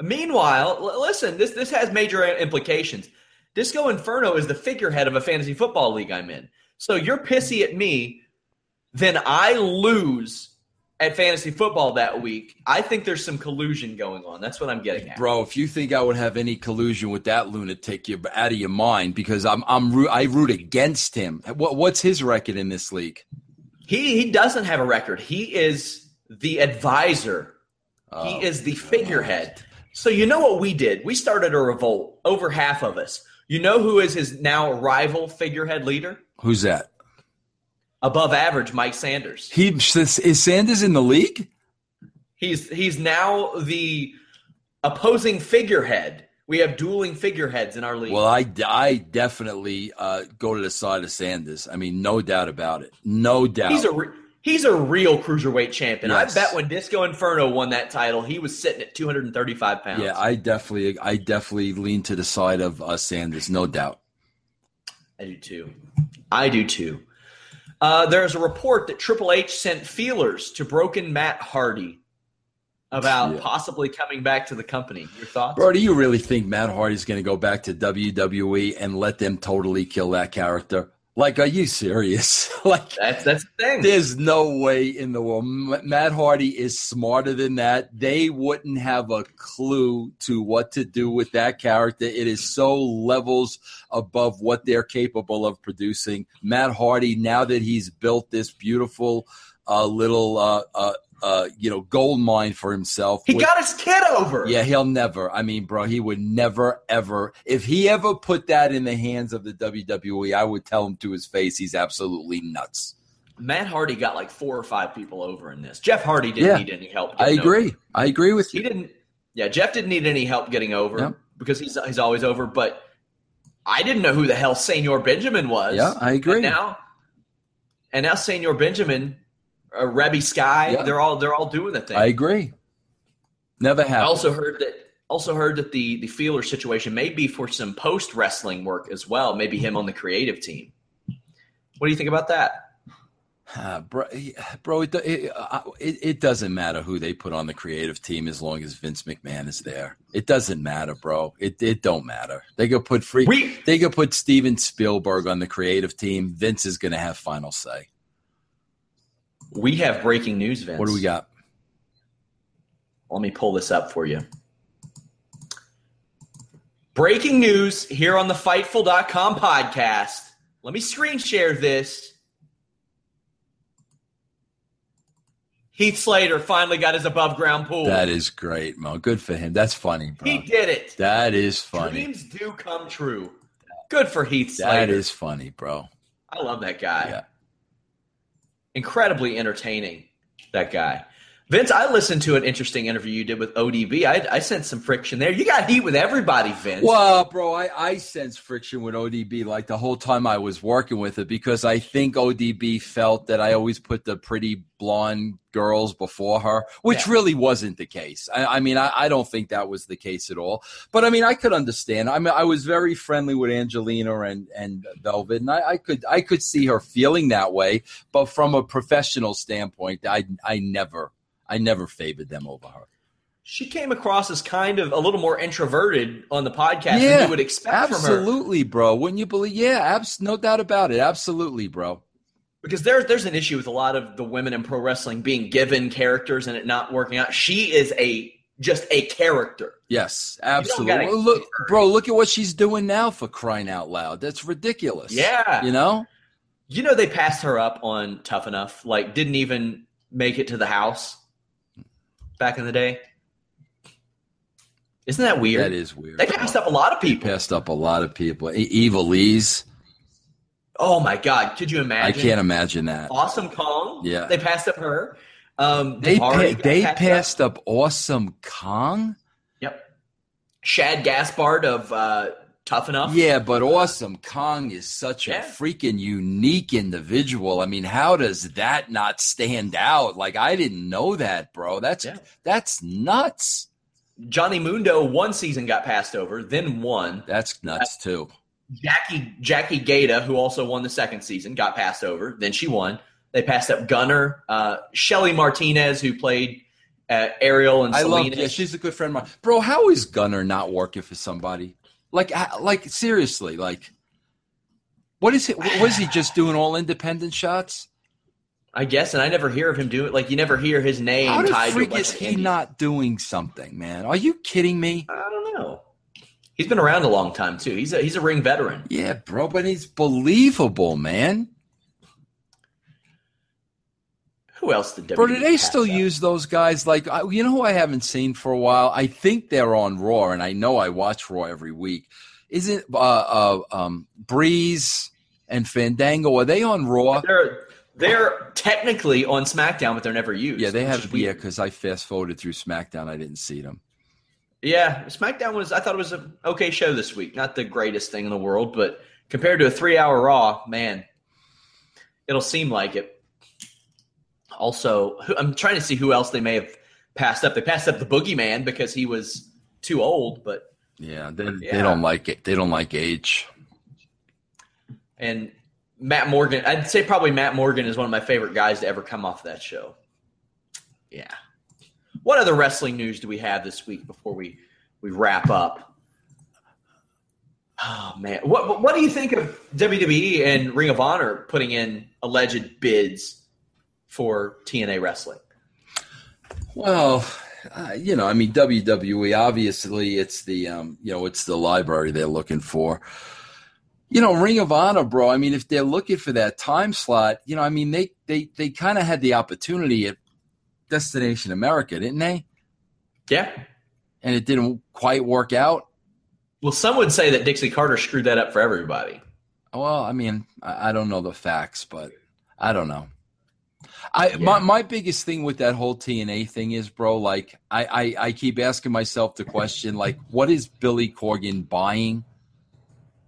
Meanwhile, l- listen, this this has major implications. Disco Inferno is the figurehead of a fantasy football league I'm in. So you're pissy at me, then I lose at fantasy football that week, I think there's some collusion going on. That's what I'm getting at. Bro, if you think I would have any collusion with that lunatic, you're out of your mind because I'm I'm I root against him. What what's his record in this league? He he doesn't have a record. He is the advisor. Oh, he is the God. figurehead. So you know what we did? We started a revolt. Over half of us. You know who is his now rival figurehead leader? Who's that? Above average Mike Sanders. He is Sanders in the league? He's he's now the opposing figurehead. We have dueling figureheads in our league. Well, I, I definitely uh, go to the side of Sanders. I mean, no doubt about it. No doubt. He's a re- he's a real cruiserweight champion. Yes. I bet when Disco Inferno won that title, he was sitting at 235 pounds. Yeah, I definitely I definitely lean to the side of uh, Sanders, no doubt. I do too. I do too. Uh, there's a report that Triple H sent feelers to broken Matt Hardy about yeah. possibly coming back to the company. Your thoughts? Bro, do you really think Matt Hardy's going to go back to WWE and let them totally kill that character? Like, are you serious? like, that's that's the thing. There's no way in the world. Matt Hardy is smarter than that. They wouldn't have a clue to what to do with that character. It is so levels above what they're capable of producing. Matt Hardy, now that he's built this beautiful uh, little uh, uh, uh, you know, gold mine for himself. He with, got his kid over. Yeah, he'll never. I mean, bro, he would never, ever. If he ever put that in the hands of the WWE, I would tell him to his face, he's absolutely nuts. Matt Hardy got like four or five people over in this. Jeff Hardy didn't yeah, need any help. I agree. Over. I agree with you. He didn't. Yeah, Jeff didn't need any help getting over yeah. because he's he's always over. But I didn't know who the hell Senor Benjamin was. Yeah, I agree. And now, and now Senor Benjamin uh, Reby Sky. Yeah. They're all they're all doing the thing. I agree. Never happened. I also heard that also heard that the the Feeler situation may be for some post wrestling work as well. Maybe him on the creative team. What do you think about that? Uh, bro, bro it, it, uh, it, it, doesn't matter who they put on the creative team as long as Vince McMahon is there. It doesn't matter, bro. It it don't matter. They could put free. We, they could put Steven Spielberg on the creative team. Vince is going to have final say. We have breaking news, Vince. What do we got? Let me pull this up for you. Breaking news here on the Fightful.com podcast. Let me screen share this. Heath Slater finally got his above ground pool. That is great, Mo. Good for him. That's funny, bro. He did it. That is funny. Dreams do come true. Good for Heath Slater. That is funny, bro. I love that guy. Yeah. Incredibly entertaining, that guy. Vince, I listened to an interesting interview you did with ODB. I, I sensed some friction there. You got heat with everybody, Vince. Well, bro, I, I sense friction with ODB like the whole time I was working with it because I think ODB felt that I always put the pretty blonde girls before her, which Yeah. really wasn't the case. I, I mean, I, I don't think that was the case at all. But I mean, I could understand. I mean, I was very friendly with Angelina and and Velvet, and I, I could I could see her feeling that way. But from a professional standpoint, I I never I never favored them over her. she came across as kind of a little more introverted on the podcast than you would expect from her. absolutely, bro. Wouldn't you believe? Yeah, abs- no doubt about it. Absolutely, bro. Because there's there's an issue with a lot of the women in pro wrestling being given characters and it not working out. She is a just a character. Yes, absolutely. Well, look, bro, look at what she's doing now for crying out loud. That's ridiculous. Yeah. You know? You know they passed her up on Tough Enough. Like didn't even make it to the house back in the day. Isn't that weird? That is weird. They passed up a lot of people. Passed up a lot of people. E- Evil Lee's. Oh my god! Could you imagine? I can't imagine that. Awesome Kong. Yeah. they passed up her. Um, They Daivari pa- they passed up. up Awesome Kong. Yep. Shad Gaspard of uh, Tough Enough. Yeah, but Awesome Kong is such Yeah. a freaking unique individual. I mean, how does that not stand out? Like I didn't know that, bro. That's Yeah. that's nuts. Johnny Mundo one season got passed over, then won. That's nuts too. Jackie Jackie Gayda, who also won the second season, got passed over. Then she won. They passed up Gunner, uh, Shelly Martinez, who played uh, Ariel and I love. Selena. Yeah, she's a good friend of mine, bro. How is Gunner not working for somebody? Like, like seriously, like, what is it? Was he just doing? All independent shots? I guess, and I never hear of him do it. Like you never hear his name How the freak is he indie. not doing something, man? Are you kidding me? I don't know. He's been around a long time too. He's a he's a ring veteran. Yeah, bro, but he's believable, man. Who else did WWE Bro, do they still up? use those guys? Like, you know who I haven't seen for a while? I think they're on Raw, and I know I watch Raw every week. Isn't uh, uh, um, Breeze and Fandango? Are they on Raw? They're they're technically on SmackDown, but they're never used. Yeah, they have. Yeah, because I fast forwarded through SmackDown. I didn't see them. Yeah, SmackDown was. I thought it was an okay show this week. Not the greatest thing in the world, but compared to a three-hour Raw, man, it'll seem like it. Also, I'm trying to see who else they may have passed up. They passed up the Boogeyman because he was too old, but Yeah, they, Yeah. they don't like it. They don't like age. and Matt Morgan. I'd say probably Matt Morgan is one of my favorite guys to ever come off that show. Yeah. What other wrestling news do we have this week before we we wrap up? Oh man, what what- what do you think of WWE and Ring of Honor putting in alleged bids for TNA wrestling? Well, uh, you know, I mean, WWE. Obviously, it's the um, you know, it's the library they're looking for. You know, Ring of Honor, bro. I mean, if they're looking for that time slot, you know, I mean, they they they kind of had the opportunity at Destination America, didn't they? Yeah. And it didn't quite work out. Well, some would say that Dixie Carter screwed that up for everybody. Well, I mean, I, I don't know the facts, but I don't know. I Yeah. my my biggest thing with that whole TNA thing is, bro. Like, I, I I keep asking myself the question, like, what is Billy Corgan buying?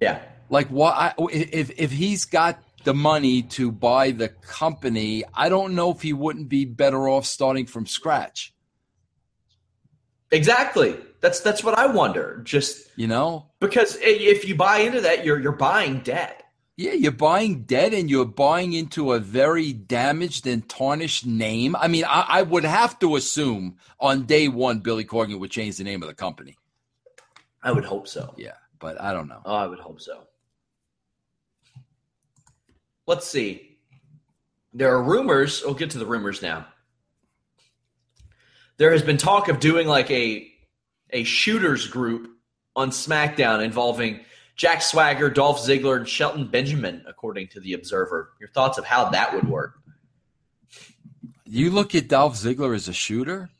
Yeah. Like, what I, if if he's got the money to buy the company, I don't know if he wouldn't be better off starting from scratch. Exactly. That's that's what I wonder. Just You know, because eh, if you buy into that, you're you're buying debt. Yeah, you're buying dead and you're buying into a very damaged and tarnished name. I mean, I, I would have to assume on day one, Billy Corgan would change the name of the company. I would hope so. Yeah, but I don't know. Oh, I would hope so. Let's see. There are rumors. We'll get to the rumors now. There has been talk of doing like a a shooters group on SmackDown involving Jack Swagger, Dolph Ziggler, and Shelton Benjamin, according to the Observer. Your thoughts of how that would work? You look at Dolph Ziggler as a shooter.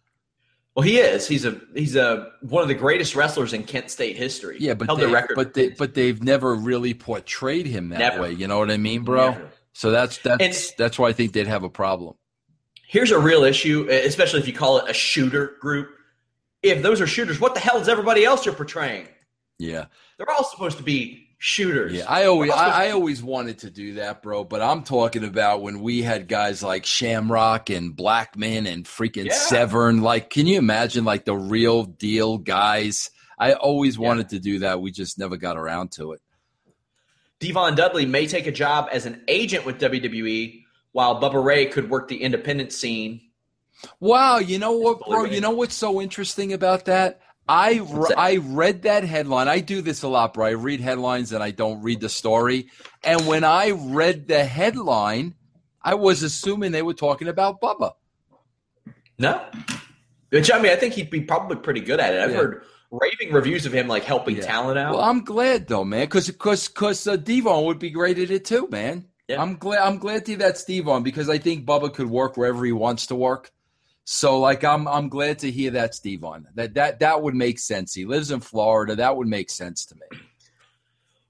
Well, he is. He's a he's a one of the greatest wrestlers in Kent State history. Yeah, but Held they, the record. but they but they've never really portrayed him that Never. way. You know what I mean, bro? Never. So that's that's And- that's why I think they'd have a problem. Here's a real issue, especially if you call it a shooter group. If those are shooters, what the hell is everybody else you're portraying? Yeah, They're all supposed to be shooters. yeah. I always They're all supposed I, I always wanted to do that, bro. But I'm talking about when we had guys like Shamrock and Blackman and freaking Yeah. Severn. Like, can you imagine like the real deal guys? I always Yeah. wanted to do that. We just never got around to it. Devon Dudley may take a job as an agent with WWE, while Bubba Ray could work the independent scene. Wow, you know what, bro? You know what's so interesting about that? I re- What's that? I read that headline. I do this a lot, bro. I read headlines and I don't read the story. And when I read the headline, I was assuming they were talking about Bubba. No, which I mean, I think he'd be probably pretty good at it. I've Yeah. heard raving reviews of him, like helping Yeah. talent out. Well, I'm glad though, man, because because because uh, Devon would be great at it too, man. Yeah. I'm glad I'm glad to hear that's Devon because I think Bubba could work wherever he wants to work. So like I'm I'm glad to hear that's Devon. That that that would make sense. He lives in Florida. That would make sense to me.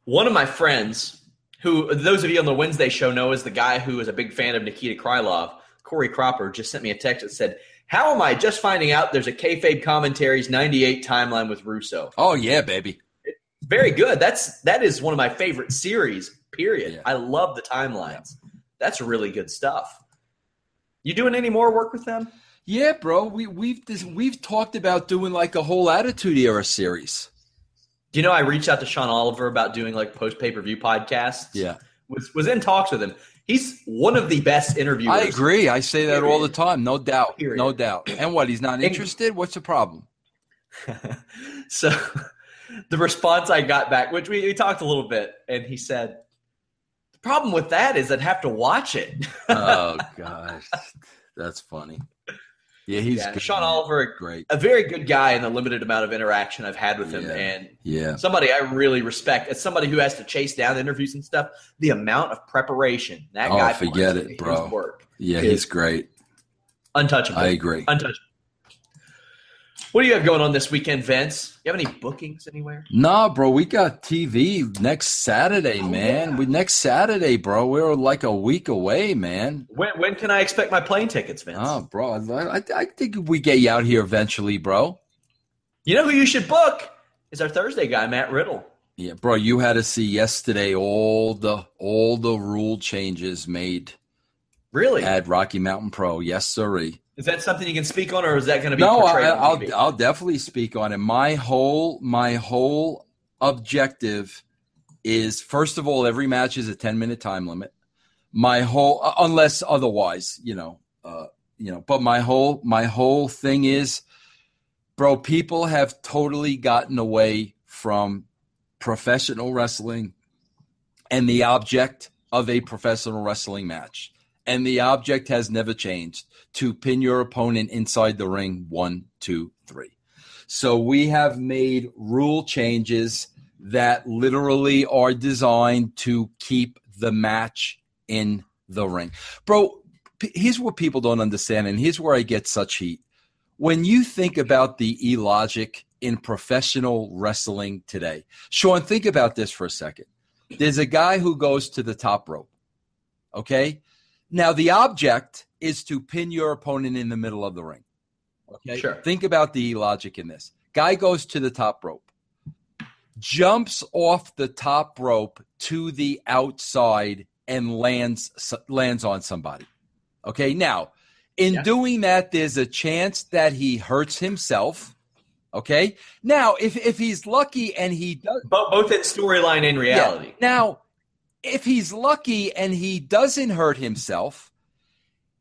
One of my friends, who those of you on the Wednesday show know is the guy who is a big fan of Nikita Krylov, Corey Cropper, just sent me a text that said, "How am I just finding out there's a kayfabe commentaries '98 timeline with Russo? Oh yeah, baby. Very good. That's that is one of my favorite series. Period. Yeah. I love the timelines. That's really good stuff. You doing any more work with them? Yeah, bro. We we've this, we've talked about doing like a whole Attitude Era series. Do you know I reached out to Sean Oliver about doing like post pay per view podcasts? Yeah, was was in talks with him. He's one of the best interviewers. I agree. I say that all the time. No doubt. Period. No doubt. And what? He's not interested. What's the problem? so the response I got back, which we, we talked a little bit, and he said, "The problem with that is I'd have to watch it." oh gosh, that's funny. Yeah, he's Yeah, good, Sean. Oliver, Great. a very good guy in the limited amount of interaction I've had with him, Yeah. and Yeah. somebody I really respect. As somebody who has to chase down interviews and stuff, the amount of preparation that Oh, guy forget it, bro. Work Yeah, he's great. untouchable. I agree. Untouchable. What do you have going on this weekend, Vince? You have any bookings anywhere? Nah, bro, we got TV next Saturday, Oh, man. yeah. We next Saturday, bro. We're like a week away, man. When when can I expect my plane tickets, Vince? Oh, bro, I, I, think we get you out here eventually, bro. You know who you should book is our Thursday guy, Matt Riddle. Yeah, bro, you had to see yesterday all the all the rule changes made Really? at Rocky Mountain Pro. Yes, sirree. Is that something you can speak on, or is that going to be No, I, portrayed on I'll TV? I'll definitely speak on it. My whole my whole objective is first of all, every match is a ten minute time limit. My whole uh, unless otherwise, you know, uh, you know. But my whole my whole thing is, bro. People have totally gotten away from professional wrestling and the object of a professional wrestling match. And the object has never changed to pin your opponent inside the ring one, two, three. So we have made rule changes that literally are designed to keep the match in the ring. Bro, here's what people don't understand, and here's where I get such heat. When you think about the illogic in professional wrestling today, Sean, think about this for a second. There's a guy who goes to the top rope. Okay. Now, the object is to pin your opponent in the middle of the ring. Okay. Sure. Think about the logic in this. Guy goes to the top rope, jumps off the top rope to the outside, and lands lands on somebody. Okay. Now, in Yeah. doing that, there's a chance that he hurts himself. Okay. Now, if if he's lucky and he does Bo- both in storyline and reality. yeah. Now, if he's lucky and he doesn't hurt himself,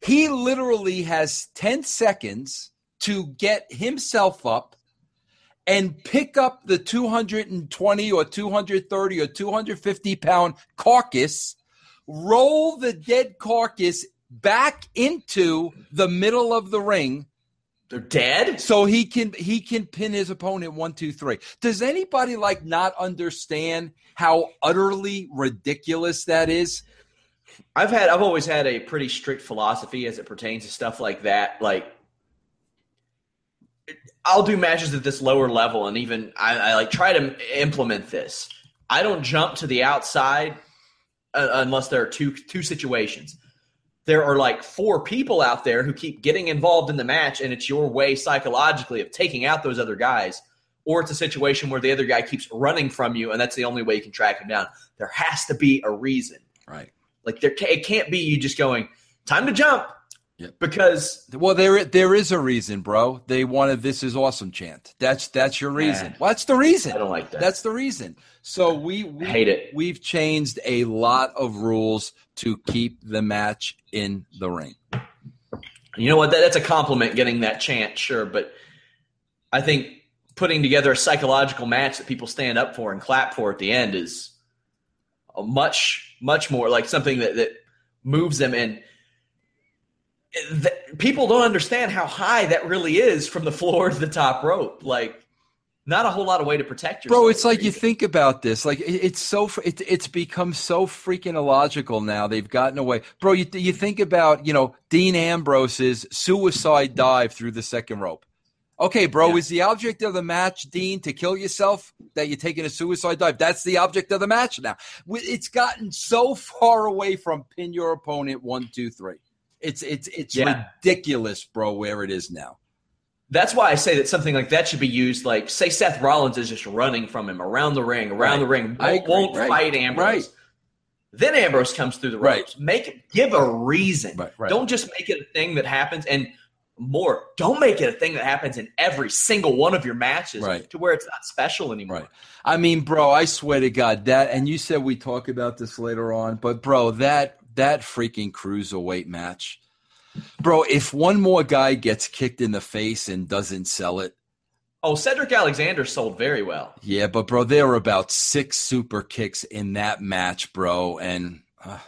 he literally has 10 seconds to get himself up and pick up the 220 or 230 or 250 pound carcass, roll the dead carcass back into the middle of the ring, They're dead. So he can he can pin his opponent one, two, three. Does anybody like not understand how utterly ridiculous that is? I've had I've always had a pretty strict philosophy as it pertains to stuff like that. Like I'll do matches at this lower level, and even I, I like try to implement this. I don't jump to the outside uh, unless there are two two situations. There are like four people out there who keep getting involved in the match, and it's your way psychologically of taking out those other guys. Or it's a situation where the other guy keeps running from you, and that's the only way you can track him down. There has to be a reason. Right. Like there, it can't be you just going time to jump. Yep. Because well, there there is a reason, bro. They wanted "This is awesome" chant. That's that's your reason. Nah. well, that's the reason. I don't like that. That's the reason. So we, we hate it. We've changed a lot of rules to keep the match in the ring. You know what? That, that's a compliment getting that chant, sure, but I think putting together a psychological match that people stand up for and clap for at the end is much much more like something that that moves them and th- people don't understand how high that really is from the floor to the top rope. Like not a whole lot of way to protect yourself bro it's like you think about this. Like it, it's so it, it's become so freaking illogical now. They've gotten away. Bro you, you think about you know dean ambrose's suicide dive through the second rope okay bro Yeah. is the object of the match dean to kill yourself that you're taking a suicide dive that's the object of the match now it's gotten so far away from pin your opponent one two three it's it's it's Yeah. ridiculous bro where it is now that's why I say that something like that should be used. Like, say Seth Rollins is just running from him around the ring, around Right. the ring, won't, won't Right. fight Ambrose. Right. Then Ambrose comes through the ropes. Make it, give a reason. Don't just make it a thing that happens. And more, don't make it a thing that happens in every single one of your matches Right. to where it's not special anymore. Right. I mean, bro, I swear to God that, and you said we talk about this later on, but bro, that that freaking cruiserweight match, bro. If one more guy gets kicked in the face and doesn't sell it, Oh, Cedric Alexander sold very well. yeah, but bro, there were about six super kicks in that match, bro, and uh,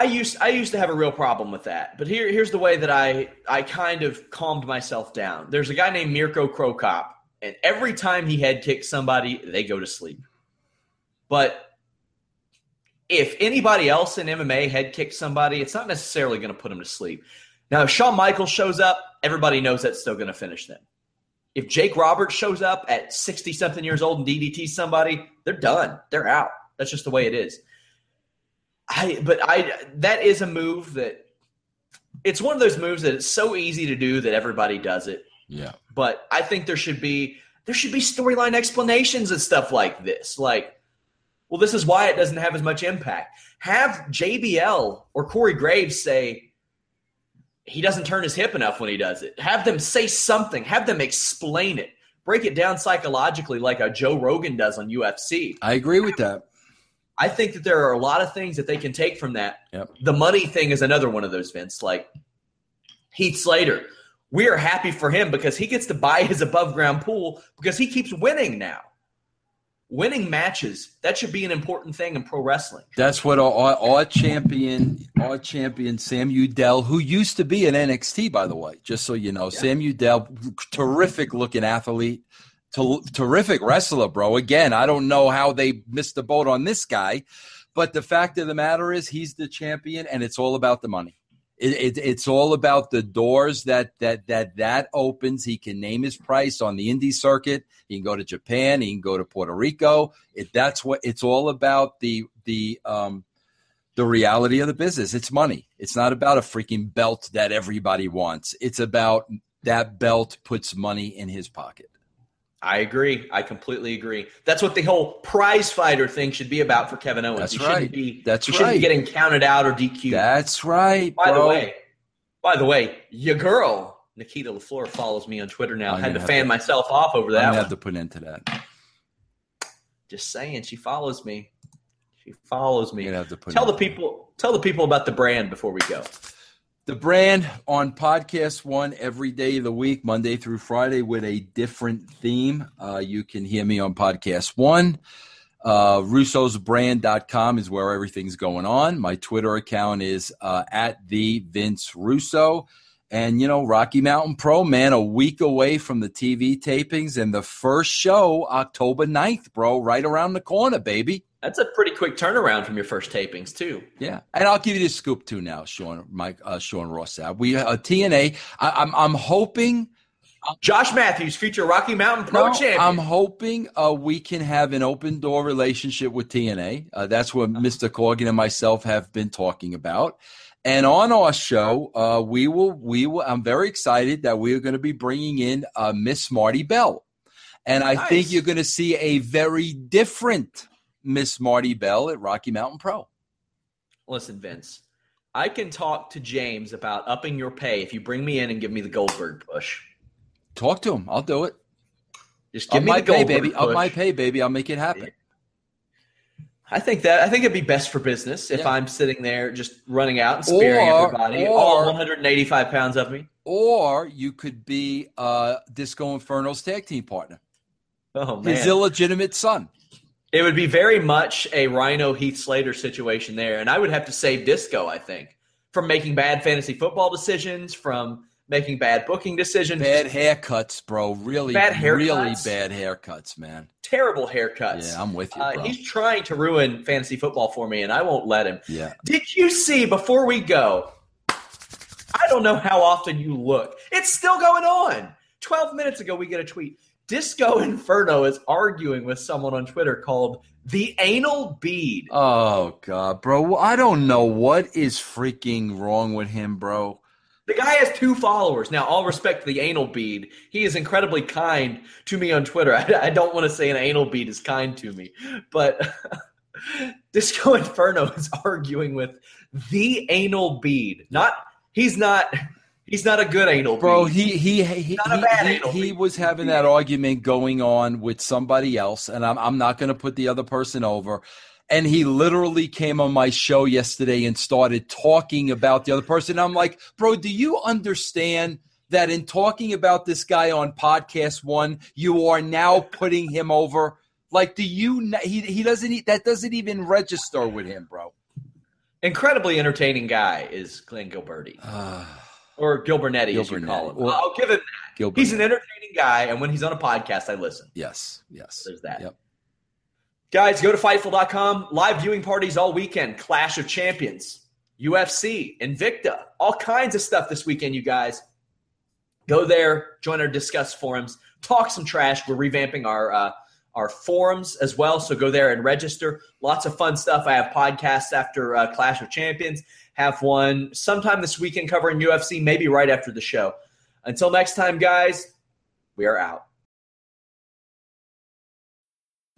I used I used to have a real problem with that, but here here's the way that I I kind of calmed myself down. There's a guy named Mirko Cro Cop, and every time he head kicks somebody, they go to sleep. But if anybody else in MMA head kicks somebody, it's not necessarily going to put them to sleep. Now, if Shawn Michaels shows up, everybody knows that's still going to finish them. If Jake Roberts shows up at 60 something years old and DDT somebody, they're done. They're out. That's just the way it is. I but I that is a move that it's one of those moves that it's so easy to do that everybody does it. yeah, But I think there should be there should be storyline explanations and stuff like this. Like, well, this is why it doesn't have as much impact. Have JBL or Corey Graves say he doesn't turn his hip enough when he does it. Have them say something. Have them explain it. Break it down psychologically like a Joe Rogan does on UFC. I agree with that. I think that there are a lot of things that they can take from that. Yep. The money thing is another one of those, Vince. Like Heath Slater, we are happy for him because he gets to buy his above ground pool because he keeps winning now. Winning matches, that should be an important thing in pro wrestling. That's what our, our, champion, our champion Sam Udell, who used to be in NXT, by the way, just so you know, Sam Udell, terrific looking athlete, ter- terrific wrestler, bro. Again, I don't know how they missed the boat on this guy, but the fact of the matter is, he's the champion, and it's all about the money. It, it, it's all about the doors that that that that opens. He can name his price on the indie circuit. He can go to Japan. He can go to Puerto Rico. It, that's what it's all about. The the um, the reality of the business. It's money. It's not about a freaking belt that everybody wants. It's about that belt puts money in his pocket. I agree. I completely agree. That's what the whole prize fighter thing should be about for Kevin Owens. That's he shouldn't right. be That's he shouldn't be getting counted out or DQ'd. That's right. by the way, by the way, your girl Nikita Lafleur follows me on Twitter now. I'm had gonna fan to- myself off over that gonna have to put into that. Just saying, she follows me. She follows me. You're have to put Tell the people. Tell the people about the brand before we go. The brand on podcast one every day of the week, Monday through Friday, with a different theme. Uh, you can hear me on podcast one. Uh, Russo'sBrand.com is where everything's going on. My Twitter account is uh, at the Vince Russo. And, you know, Rocky Mountain Pro, man, a week away from the TV tapings and the first show, October 9th, bro, right around the corner, baby. That's a pretty quick turnaround from your first tapings, too. Yeah, and I'll give you the scoop too now, Sean, Mike, uh, Sean Ross. We uh, TNA. I, I'm I'm hoping Josh Matthews, future Rocky Mountain Pro no, champion. I'm hoping uh, we can have an open door relationship with TNA. Uh, that's what Mr. Corgan and myself have been talking about. And on our show, uh, we will we will. I'm very excited that we are going to be bringing in uh, Miss Marti Belle, and I Nice. think you're going to see a very different Miss Marti Belle at Rocky Mountain Pro. Listen, Vince, I can talk to James about upping your pay if you bring me in and give me the Goldberg push. Talk to him. I'll do it. Just give Up me my the pay, Goldberg baby. push. Up my pay, baby. I'll make it happen. I think that I think it'd be best for business if Yeah. I'm sitting there just running out and spearing Or- everybody, or- all 185 pounds of me. Or you could be uh, Disco Inferno's tag team partner, Oh man, his illegitimate son. it would be very much a Rhino Heath Slater situation there, and I would have to save Disco. I think from making bad fantasy football decisions, from making bad booking decisions, Bad haircuts, bro. Really, Bad really haircuts? bad haircuts, man. terrible haircuts. Yeah, I'm with you, Uh, he's trying to ruin fantasy football for me, and I won't let him. Yeah. Did you see before we go? I don't know how often you look. It's still going on. 12 minutes ago, we get a tweet. Disco Inferno is arguing with someone on Twitter called the anal bead. Oh god, bro. I don't know what is freaking wrong with him, bro. The guy has two followers. Now, all respect to the anal bead. He is incredibly kind to me on Twitter. I, I don't want to say an anal bead is kind to me, but Disco Inferno is arguing with the anal bead. Not he's not he's not a good anal Bro, bead. he he he he, he, he was having that argument going on with somebody else, and I'm I'm not going to put the other person over. And he literally came on my show yesterday and started talking about the other person. I'm like, bro, do you understand that in talking about this guy on PodcastOne, you are now putting him over? Like, do you? He he doesn't. That doesn't even register with him, bro. Incredibly entertaining guy is Glenn Gilbertti. Ah. Or Gilbernetti, as you call him. Well, I'll give him that. Gilbert. He's an entertaining guy, and when he's on a podcast, I listen. yes, yes. There's that. Yep. Guys, go to Fightful.com. Live viewing parties all weekend. Clash of Champions, UFC, Invicta, all kinds of stuff this weekend, you guys. Go there, join our Discuss forums, talk some trash. We're revamping our uh, our forums as well, so go there and register. Lots of fun stuff. I have podcasts after uh, Clash of Champions. Have one sometime this weekend covering UFC, maybe right after the show. Until next time, guys, we are out.